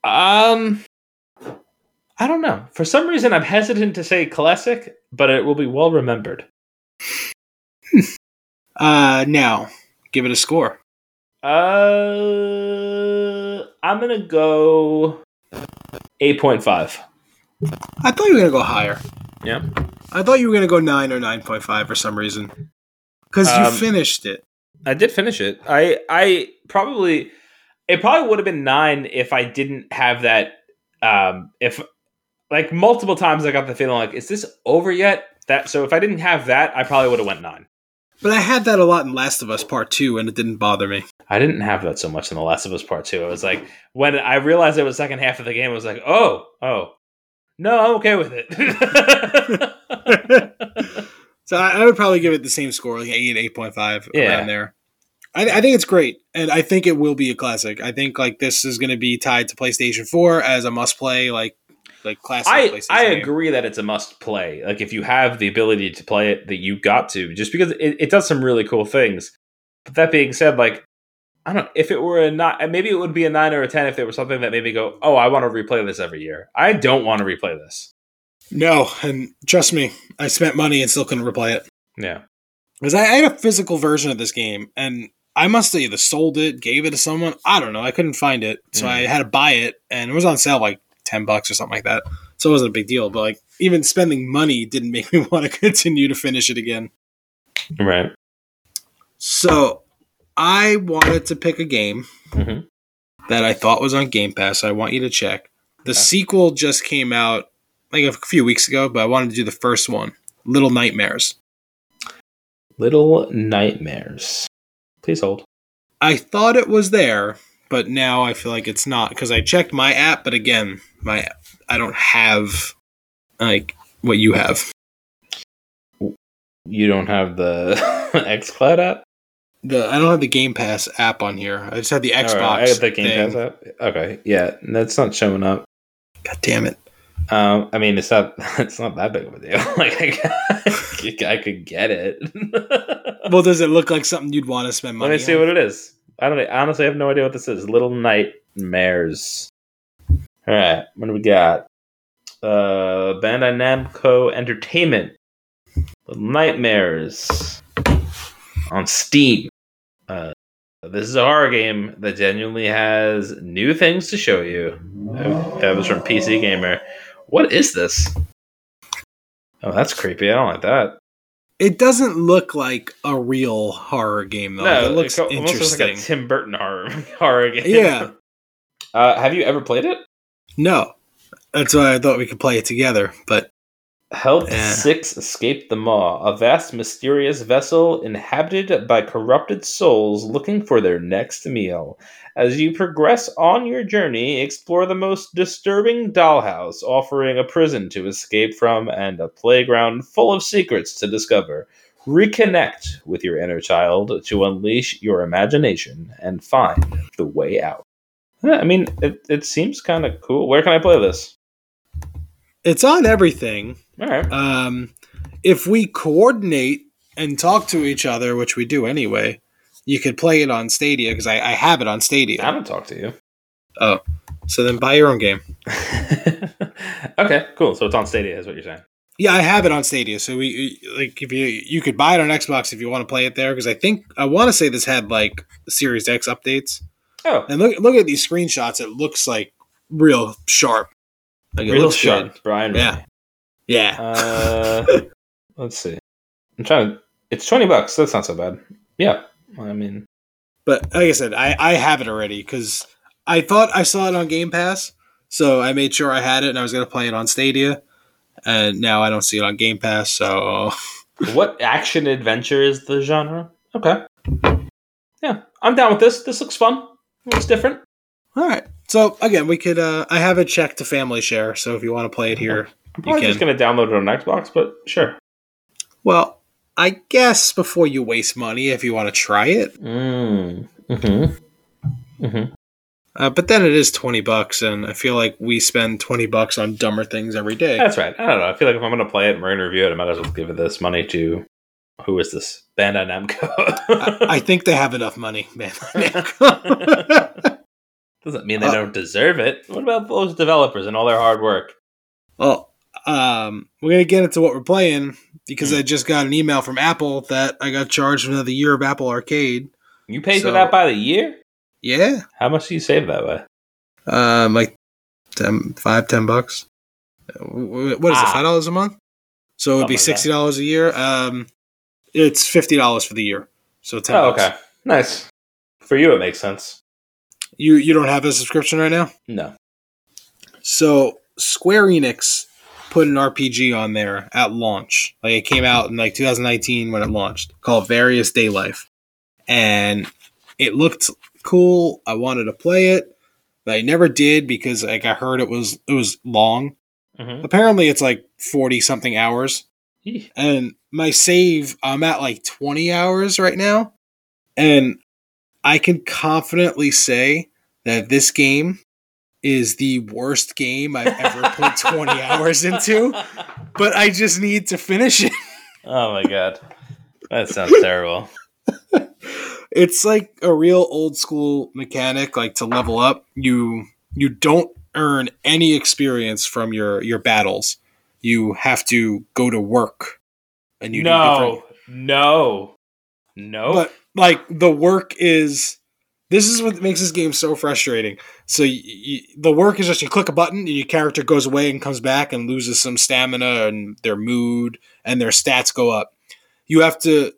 Um, I don't know. For some reason, I'm hesitant to say classic, but it will be well remembered. <laughs> Uh, now give it a score. Uh, I'm gonna go eight point five. I thought you were gonna go higher. Yeah. I thought you were gonna go nine or nine point five for some reason. Because you Um, finished it. I did finish it. I I probably it probably would have been nine if I didn't have that. Um, if like multiple times I got the feeling like, is this over yet? That so if I didn't have that, I probably would have went nine. But I had that a lot in Last of Us Part Two, and it didn't bother me. I didn't have that so much in The Last of Us Part Two. It was like when I realized it was second half of the game, I was like, oh, oh, no, I'm okay with it. <laughs> So I, I would probably give it the same score, like eight, eight point five, Yeah. around there. I, I think it's great, and I think it will be a classic. I think like this is going to be tied to PlayStation Four as a must play, like like classic. I PlayStation I game. agree that it's a must play. Like if you have the ability to play it, that you got to, just because it, it does some really cool things. But that being said, like I don't if it were a nine, maybe it would be a nine or a ten if there was something that made me go, oh, I want to replay this every year. I don't want to replay this. No, and trust me, I spent money and still couldn't replay it Yeah. because I, I had a physical version of this game, and I must have either sold it, gave it to someone. I don't know. I couldn't find it, so Mm. I had to buy it, and it was on sale like ten bucks or something like that. So it wasn't a big deal. But like even spending money didn't <laughs> make me want to continue to finish it again. Right. So I wanted to pick a game Mhm. that I thought was on Game Pass. I want you to check. The Okay. sequel just came out like a few weeks ago, but I wanted to do the first one, Little Nightmares. Little Nightmares. Please hold. I thought it was there, but now I feel like it's not because I checked my app, but again, my I don't have like what you have. You don't have the <laughs> XCloud app? The I don't have the Game Pass app on here. I just have the Xbox. Right, I got the Game thing. Pass app. Okay, yeah, that's not showing up. God damn it! Um, I mean, it's not <laughs> it's not that big of a deal. <laughs> like, I, I could get it. <laughs> Well, does it look like something you'd want to spend money? Let me see on? what it is. I don't I honestly have no idea what this is. Little Nightmares. All right, what do we got? Uh, Bandai Namco Entertainment. Little Nightmares on Steam. Uh, this is a horror game that genuinely has new things to show you. That was from PC Gamer. What is this? Oh, that's creepy. I don't like that. It doesn't look like a real horror game though. no, it looks it almost looks like interesting. a Tim Burton horror <laughs> horror game. Yeah. Uh, have you ever played it? no, that's why I thought we could play it together. But Help Yeah. Six escape the maw, a vast, mysterious vessel inhabited by corrupted souls looking for their next meal. As you progress on your journey, explore the most disturbing dollhouse, offering a prison to escape from and a playground full of secrets to discover. Reconnect with your inner child to unleash your imagination and find the way out. Yeah, I mean, it, it seems kind of cool. Where can I play this? It's on everything. All right. Um, if we coordinate and talk to each other, which we do anyway, you could play it on Stadia because I, I have it on Stadia. I haven't talked to you. Oh, so then buy your own game. <laughs> okay, cool. So it's on Stadia, is what you're saying. Yeah, I have it on Stadia. So we like if you you could buy it on Xbox if you want to play it there because I think I want to say this had like Series X updates. Oh, And look look at these screenshots. It looks like real sharp. Like real sharp, good. Brian. Yeah. Yeah. Uh, <laughs> let's see. I'm trying to. It's twenty bucks. That's not so bad. Yeah. I mean, But like I said, I, I have it already because I thought I saw it on Game Pass, so I made sure I had it and I was gonna play it on Stadia, and now I don't see it on Game Pass. So <laughs> what action adventure is the genre? Okay. Yeah, I'm down with this. This looks fun. Looks different. All right. So again, we could. Uh, I have it checked to family share. So if you want to play it here, I'm you probably can. just gonna download it on Xbox, but sure. Well, I guess before you waste money, if you want to try it, Mm. Mm-hmm. Mm-hmm. uh, but then it is twenty bucks, and I feel like we spend twenty bucks on dumber things every day. That's right. I don't know. I feel like if I'm gonna play it and we're gonna review it, I might as well give this money to who is this? Bandai Namco. I, I think they have enough money, <laughs> man. <laughs> Doesn't mean they Uh, don't deserve it. What about those developers and all their hard work? well, um, we're gonna get into what we're playing because Hmm. I just got an email from Apple that I got charged for another year of Apple Arcade. You pay So- for that by the year? Yeah, How much do you save that by? um, like 10, five, ten bucks. Wh- wh- What is it? Ah. Five dollars a month? So it would be Something sixty dollars a year. Um, it's fifty dollars for the year. So ten. Oh, okay. Nice. For you, it makes sense. You you don't have a subscription right now. No. So Square Enix put an RPG on there at launch. Like it came out in like 2019 when it launched, called Various Daylife, and it looked cool. I wanted to play it, but I never did because like I heard it was it was long. Mm-hmm. Apparently, it's like 40 something hours, and my save I'm at like 20 hours right now, and I can confidently say that this game is the worst game I've ever put <laughs> 20 hours into, but I just need to finish it. <laughs> Oh my god. That sounds terrible. <laughs> It's like a real old school mechanic like to level up, you you don't earn any experience from your your battles. You have to go to work. And you No. No. No. but like the work is this is what makes this game so frustrating. So y y the work is just you click a button and your character goes away and comes back and loses some stamina and their mood and their stats go up. You have to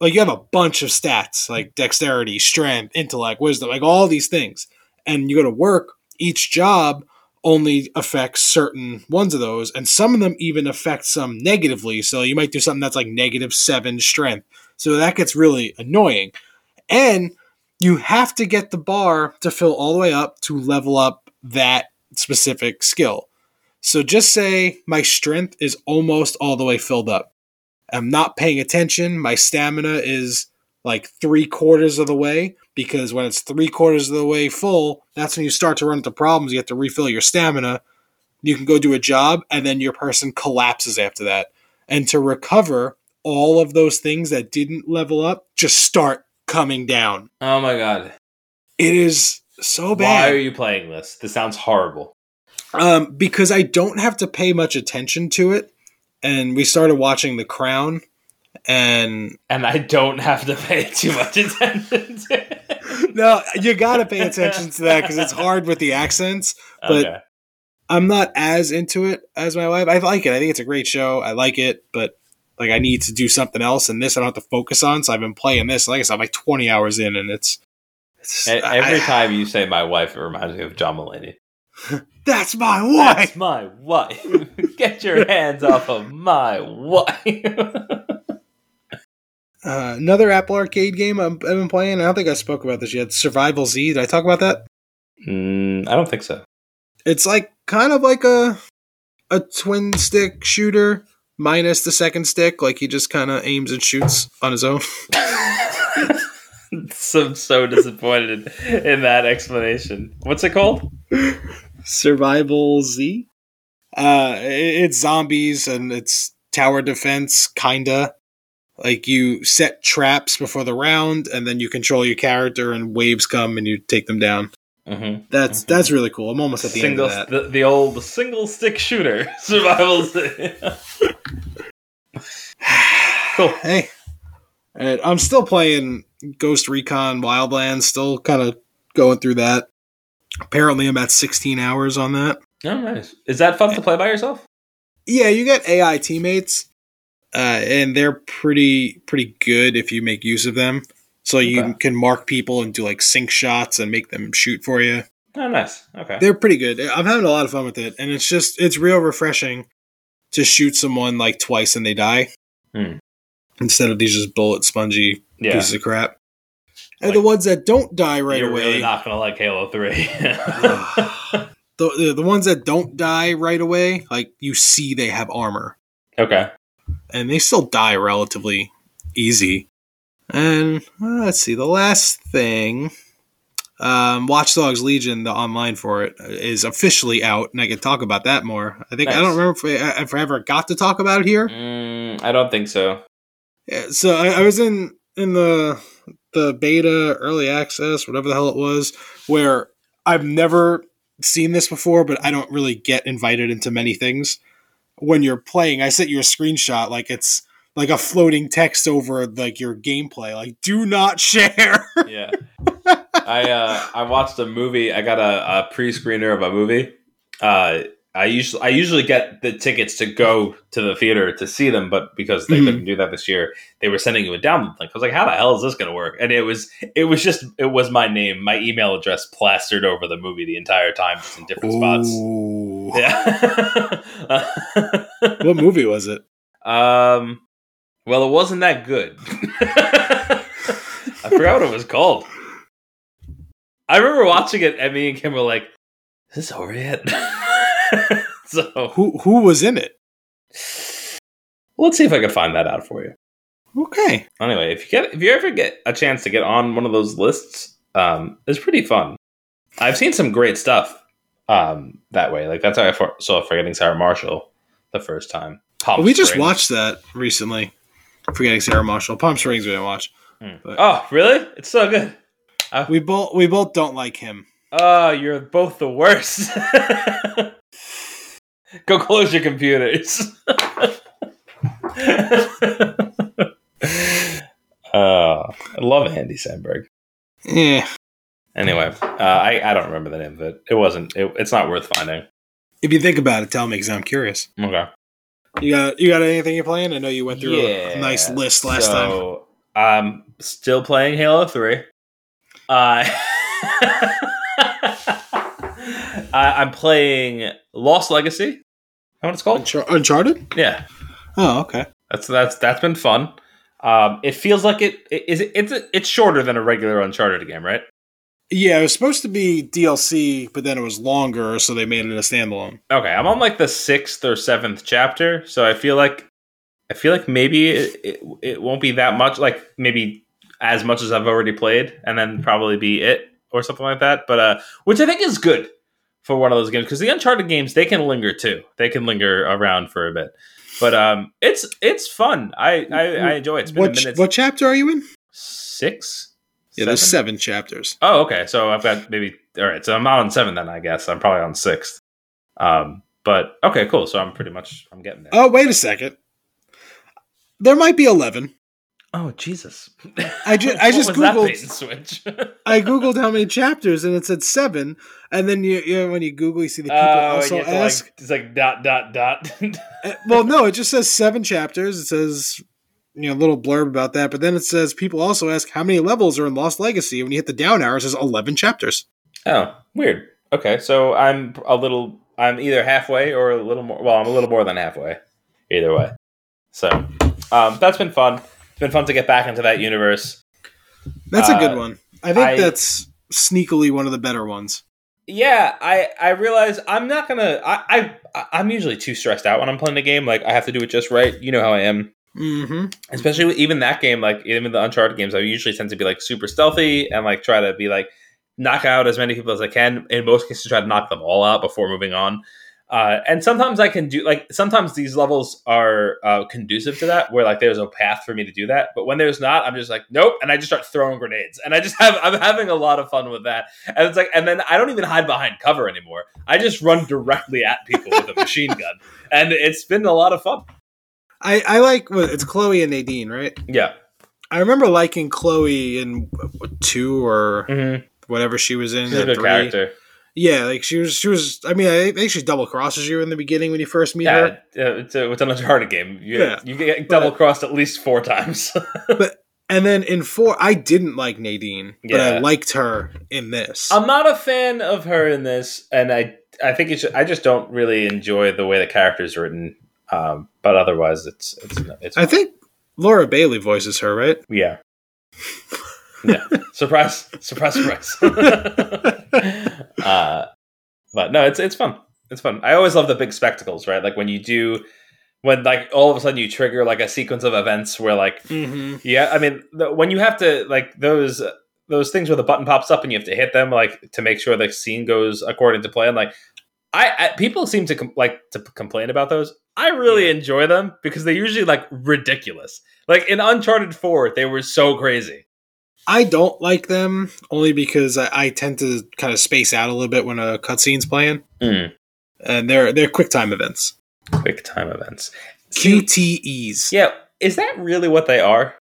like you have a bunch of stats like dexterity strength intellect wisdom like all these things. And you go to work each job only affects certain ones of those and some of them even affect some negatively. So you might do something that's like negative seven strength so that gets really annoying. And you have to get the bar to fill all the way up to level up that specific skill. So just say my strength is almost all the way filled up. I'm not paying attention. My stamina is like three quarters of the way because when it's three quarters of the way full, that's when you start to run into problems. You have to refill your stamina. You can go do a job and then your person collapses after that. And to recover, all of those things that didn't level up just start coming down. oh my god. It is so bad. Why are you playing this? This sounds horrible. um, because I don't have to pay much attention to it. And we started watching The Crown, and And I don't have to pay too much attention to it. <laughs> no, you gotta pay attention to that because it's hard with the accents. But- okay. I'm not as into it as my wife. I like it. I think it's a great show. I like it, but like I need to do something else, and this I don't have to focus on. So I've been playing this. Like I said, I'm like 20 hours in, and it's. it's Every I- time you say my wife, it reminds me of John Mulaney. <laughs> that's my wife. That's my wife. <laughs> Get your hands off of my wife. <laughs> Uh, another Apple Arcade game I'm, I've been playing. I don't think I spoke about this yet. Survival Z. Did I talk about that? mm, I don't think so. It's like kind of like a a twin stick shooter minus the second stick. Like he just kind of aims and shoots on his own. <laughs> so I'm so disappointed in that explanation. What's it called? Survival Z. Uh, it's zombies and it's tower defense, kinda. Like you set traps before the round, and then you control your character, and waves come and you take them down. Mm-hmm. That's Mhm. that's really cool. I'm almost at the Single, end of that. the, the old single stick shooter <laughs> survival. <sighs> Cool. Hey, and I'm still playing Ghost Recon Wildlands. Still kind of going through that. Apparently, I'm at 16 hours on that. oh, nice. Is that fun to play by yourself? Yeah, you get AI teammates, uh, and they're pretty pretty good if you make use of them. So you can mark people and do like sync shots and make them shoot for you. Oh, nice. Okay. They're pretty good. I'm having a lot of fun with it, and it's just it's real refreshing to shoot someone like twice and they die. Hmm. instead of these just bullet spongy Yeah. pieces of crap. And Like- the ones that don't die right away. You're away, really not gonna like Halo Three. <laughs> the the ones that don't die right away, like you see they have armor, okay. and they still die relatively easy. And uh, let's see, the last thing, um, Watch Dogs Legion, the online for it is officially out, and I can talk about that more. I think I don't remember if, I, if I ever got to talk about it here. Mm, I don't think so. Yeah, so I, I was in in the the beta early access, whatever the hell it was, where I've never seen this before, but I don't really get invited into many things. When you're playing, I sent you a screenshot like it's like a floating text over like your gameplay, like do not share. <laughs> Yeah. I uh, I watched a movie. I got a, a pre screener of a movie. Uh, I usually I usually get the tickets to go to the theater to see them, but because they Mhm. couldn't do that this year, they were sending you a download link. I was like, "How the hell is this going to work?" And it was it was just it was my name, my email address plastered over the movie the entire time, just in different spots. Ooh. Yeah. <laughs> What movie was it? um. Well, it wasn't that good. <laughs> I forgot what it was called. I remember watching it, and me and Kim were like, "Is this over yet?" <laughs> so Who who was in it? let's see if I can find that out for you. Okay. Anyway, if you get if you ever get a chance to get on one of those lists, um, it's pretty fun. I've seen some great stuff um, that way. Like that's how I for- saw Forgetting Sarah Marshall the first time. Palm we just watched that recently. Forgetting Sarah Marshall. Palm Springs we didn't watch. Hmm. Oh, really? It's so good. We both we both don't like him. Oh, you're both the worst. <laughs> Go close your computers. <laughs> uh, I love Andy Samberg. Yeah. Anyway, uh, I I don't remember the name of it. It wasn't. It, it's not worth finding. If you think about it, tell me because I'm curious. Okay. You got you got anything you're playing? I know you went through a nice list last time. I'm still playing Halo Three. Uh, <laughs> I, I'm playing Lost Legacy. Is that what it's called? Unchar- Uncharted? Yeah, Oh, okay. that's that's that's been fun. Um, it feels like it, it is it's it's shorter than a regular Uncharted game, right? Yeah, it was supposed to be DLC, but then it was longer, so they made it a standalone. Okay, I'm on like the sixth or seventh chapter, so I feel like I feel like maybe it, it, it won't be that much, like maybe as much as I've already played, and then probably be it or something like that. But uh, which I think is good for one of those games because the Uncharted games they can linger too. They can linger around for a bit, but um, it's it's fun. I I, I enjoy it. It's been What a minute. what chapter are you in? Six. Yeah, there's Seven? chapters. Oh, okay. So I've got maybe all right. So I'm not on seven then. I guess I'm probably on sixth. Um, but okay, cool. So I'm pretty much I'm getting there. Oh, wait a second. There might be eleven. Oh Jesus! I ju- I <laughs> just Googled- switch. <laughs> I googled how many chapters, and it said seven. And then you, you know, when you Google, you see the people Oh, also you have to, ask. like, it's like dot dot dot. <laughs> Uh, well, no, it just says seven chapters. It says you know a little blurb about that, but then it says people also ask how many levels are in Lost Legacy. When you hit the down arrow, it says eleven chapters. oh, weird. Okay, so I'm a little. I'm either halfway or a little more. Well, I'm a little more than halfway. Either way. So um, that's been fun. It's been fun to get back into that universe. That's a Uh, good one. I think I- that's sneakily one of the better ones. Yeah, I I realize I'm not gonna. I I I'm usually too stressed out when I'm playing a game. Like I have to do it just right. You know how I am. Mm-hmm. especially with even that game like even the uncharted games i usually tend to be like super stealthy and like try to be like knock out as many people as i can. In most cases try to knock them all out before moving on. Uh, and sometimes i can do like sometimes these levels are uh, conducive to that where like there's a path for me to do that. But when there's not i'm just like nope and i just start throwing grenades. And i just have i'm having a lot of fun with that. And it's like and then i don't even hide behind cover anymore. I just run directly at people with a machine gun. <laughs> And it's been a lot of fun I, I like well, it's Chloe and Nadine, right? yeah I remember liking Chloe in two or mm-hmm. whatever she was in. she's a good three. character Yeah, like she was. She was. I mean, I think she double crosses you in the beginning when you first meet her. Yeah, uh, it's, a, it's an Uncharted game. You, Yeah. you get double crossed at least four times. <laughs> but And then in four, I didn't like Nadine, but I liked her in this. I'm not a fan of her in this, and I I think it's I just don't really enjoy the way the character's are written. Um, but otherwise, it's it's it's. I think Laura Bailey voices her, right? <laughs> Yeah. Yeah. surprise, surprise, surprise. <laughs> uh, but no, it's it's fun. It's fun. I always love the big spectacles, right? Like when you do when like all of a sudden you trigger like a sequence of events where like Mm-hmm. yeah, I mean the, when you have to like those those things where the button pops up and you have to hit them like to make sure the scene goes according to plan. Like I, I people seem to com- like to complain about those. I really Yeah. enjoy them because they're usually like ridiculous. Like in Uncharted Four, they were so crazy. I don't like them only because I, I tend to kind of space out a little bit when a cutscene's playing, mm. and they're they're quick time events, Quick time events. QTEs. yeah, is that really what they are?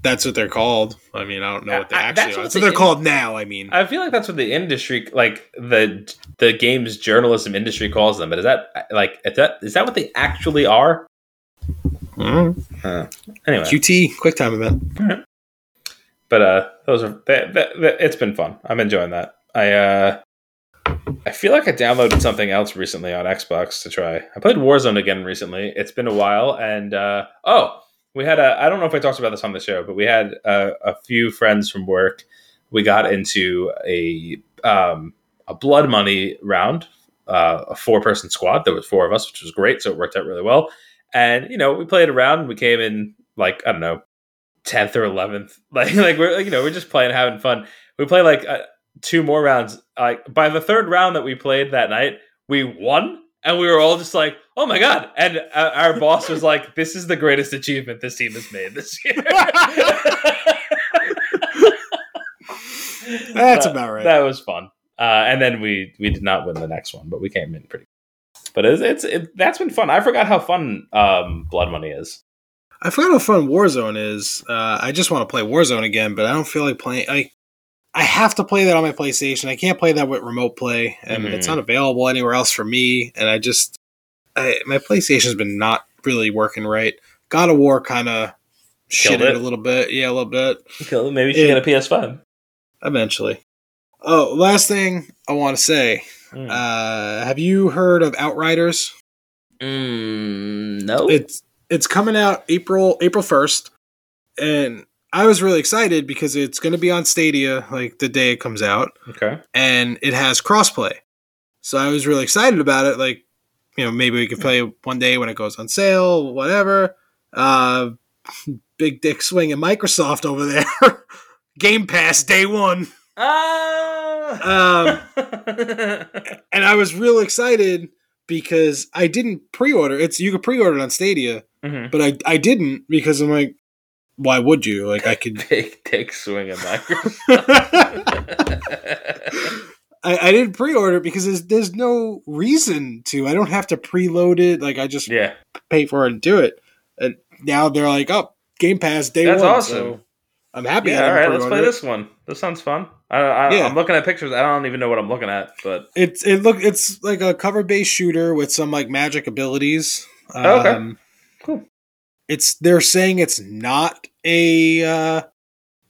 That's what they're called. I mean, I don't know what they actually that's are. what That's what they're in- called now. I mean, I feel like that's what the industry, like the the games journalism industry, calls them. But is that like is that is that what they actually are? Mhm. Anyway, QT quick time event. but uh, those are that, that, that, it's been fun. I'm enjoying that. I uh, I feel like I downloaded something else recently on Xbox to try. I played Warzone again recently. It's been a while, and uh, oh, we had a. I don't know if I talked about this on the show, but we had a, a few friends from work. We got into a um, a blood money round, uh, a four person squad. There was four of us, which was great. So it worked out really well. And you know, we played around. And we came in like I don't know, tenth or eleventh. <laughs> Like like we're you know we're just playing, having fun. We played like uh, two more rounds. Like by the third round that we played that night, we won. And we were all just like, "Oh my god!" And uh, our boss was like, "This is the greatest achievement this team has made this year." <laughs> That's That- about right. That was fun. Uh, and then we we did not win the next one, but we came in pretty. But it's, it's it, that's been fun. I forgot how fun um, Blood Money is. I forgot how fun Warzone is. Uh, I just want to play Warzone again, but I don't feel like playing. I I have to play that on my PlayStation. I can't play that with remote play, and Mhm. it's not available anywhere else for me. And I just, I, my PlayStation's been not really working right. God of War kind of shit it a little bit. Yeah, a little bit. Okay, maybe you should Yeah. get a PS5. Eventually. Oh, last thing I want to say. Mm. Uh, have you heard of Outriders? Mm, no. it's it's coming out April April first, and I was really excited because it's going to be on Stadia like the day it comes out, okay. and it has crossplay. So I was really excited about it. Like, you know, maybe we could play one day when it goes on sale, whatever. Uh, <laughs> big dick swing at Microsoft over there. <laughs> Game Pass day one, Ah. <laughs> and I was real excited because I didn't pre-order. It's you could pre-order it on Stadia, Mhm. but I I didn't because I'm like, why would you? Like I could. <laughs> Big dick swing at Microsoft. <laughs> I, I didn't pre-order because there's there's no reason to. I don't have to preload it. Like I just yeah, pay for it and do it. And now they're like, oh, Game Pass day That's one. awesome. So I'm happy. yeah. I All let's play it. this one. This sounds fun. I, I, Yeah. I'm looking at pictures. I don't even know what I'm looking at, but It's it look it's like a cover based shooter with some like magic abilities. Um, Oh, okay. Cool. It's they're saying it's not a uh,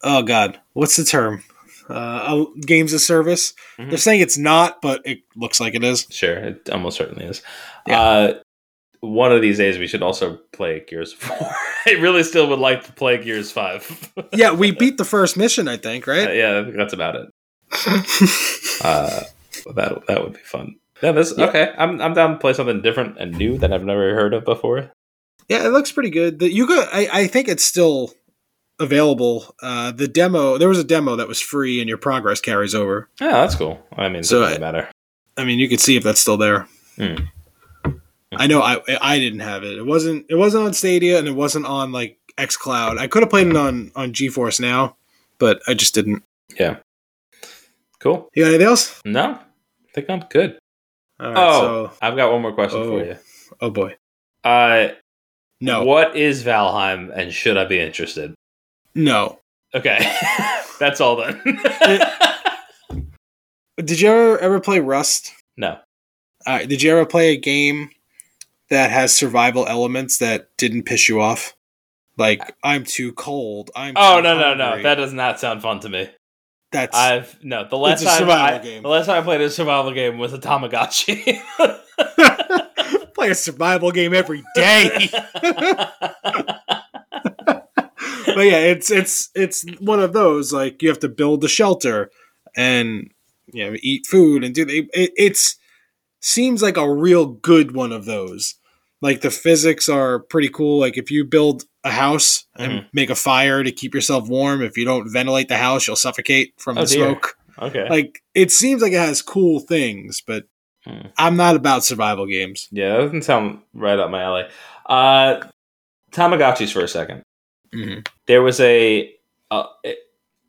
oh god, what's the term? Uh, a games of service. Mhm. They're saying it's not, but it looks like it is. sure, it almost certainly is. Yeah. Uh, one of these days, we should also play Gears War. <laughs> I really still would like to play Gears Five. Yeah, we beat the first mission, I think, Uh, right? yeah, that's about it. <laughs> Uh, that that would be fun. Yeah, this Yeah. okay. I'm I'm down to play something different and new that I've never heard of before. Yeah, it looks pretty good. The, you. I, I think it's still available. Uh, the demo. There was a demo that was free, and your progress carries over. Yeah, that's cool. I mean, it So doesn't I- matter. I mean, you could see if that's still there. Hmm. I know I I didn't have it. It wasn't it wasn't on Stadia and it wasn't on like XCloud. I could have played it on on GeForce now, but I just didn't. Yeah. Cool. You got anything else? No, I think I'm good. All right, oh, so I've got one more question Oh. for you. oh boy, Uh, no, What is Valheim, and should I be interested? no. Okay, <laughs> that's all then. <laughs> Did you ever ever play Rust? no. Right, did you ever play a game that has survival elements that didn't piss you off? Like I'm too cold. I'm Oh no no no! That does not sound fun to me. that's I've no. The last time I, game. the last time I played a survival game was a Tamagotchi. <laughs> play a survival game every day. <laughs> but yeah, it's it's it's one of those like you have to build the shelter and you know eat food and do the, it, it's seems like a real good one of those. Like the physics are pretty cool. Like if you build a house and Mhm. make a fire to keep yourself warm, if you don't ventilate the house, you'll suffocate from Oh, the dear. smoke. okay. Like it seems like it has cool things, but Hmm. I'm not about survival games. yeah, that doesn't sound right up my alley. Uh, Tamagotchis for a second. Mhm. There was a. Uh, it,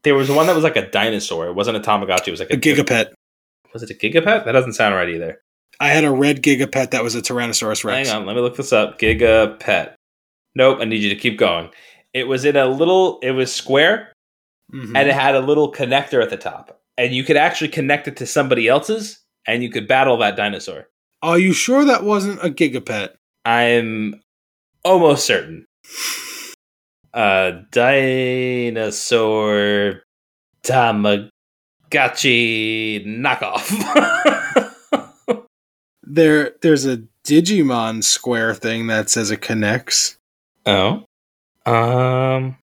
there was one that was like a dinosaur. It wasn't a Tamagotchi. It was like A gigapet. Was it a Gigapet? That doesn't sound right either. I had a red gigapet that was a Tyrannosaurus Rex. Hang on, let me look this up. Gigapet. Nope, I need you to keep going. It was in a little. It was square, Mhm. and it had a little connector at the top, and you could actually connect it to somebody else's, and you could battle that dinosaur. Are you sure that wasn't a gigapet? I'm almost certain. A dinosaur Tamagotchi knockoff. <laughs> There, there's a Digimon square thing that says it connects. oh, um,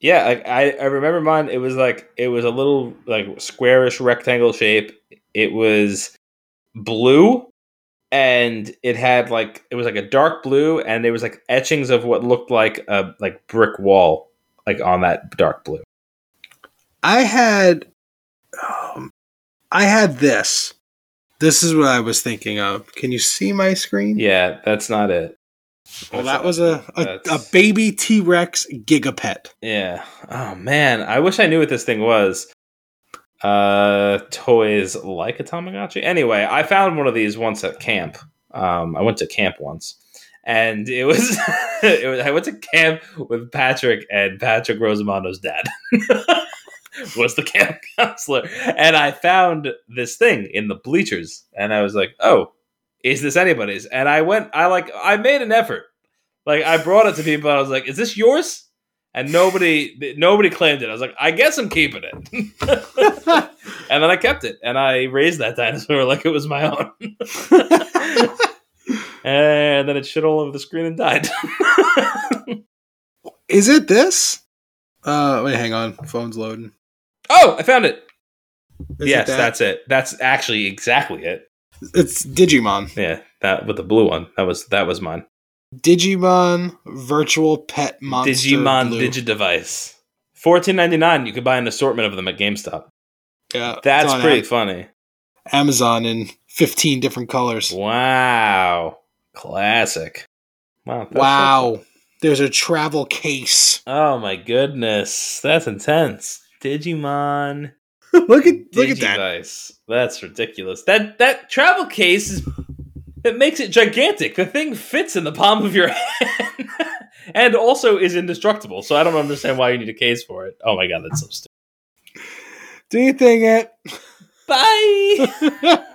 yeah, I, I I remember mine. It was like it was a little like squarish rectangle shape. It was blue, and it had like it was like a dark blue, and there was like etchings of what looked like a like brick wall, like on that dark blue. I had, um, I had this. This is what I was thinking of. Can you see my screen? Yeah, that's not it. Well, That's that was a a, a baby T Rex gigapet. Yeah. Oh man, I wish I knew what this thing was. Uh, toys like a Tamagotchi. Anyway, I found one of these once at camp. Um, I went to camp once, and it was, <laughs> it was I went to camp with Patrick and Patrick Rosamondo's dad <laughs> was the camp <laughs> counselor, and I found this thing in the bleachers, and I was like, oh. Is this anybody's? And I went. I like. I made an effort. Like I brought it to people. I was like, "Is this yours?" And nobody nobody claimed it. I was like, I guess I'm keeping it. <laughs> and then I kept it, and I raised that dinosaur <laughs> like it was my own. <laughs> and then it shit all over the screen and died. Is it this? Uh, wait, hang on. Phone's loading. oh, I found it. Is yes, it that? that's it. That's actually exactly it. it's Digimon. Yeah, that with the blue one. That was that was mine. Digimon Virtual Pet Monster. Digimon Blue. Digidevice. Fourteen ninety nine. You could buy an assortment of them at GameStop. Yeah, That's pretty Am- funny. Amazon in fifteen different colors. Wow, classic. Wow. Wow. There's a travel case. Oh my goodness, that's intense. Digimon <laughs> look at look at that. That's ridiculous. That that travel case is it makes it gigantic. The thing fits in the palm of your <laughs> hand. and also is indestructible. So I don't understand why you need a case for it. Oh my god, that's so stupid. Do you think it? Bye. <laughs>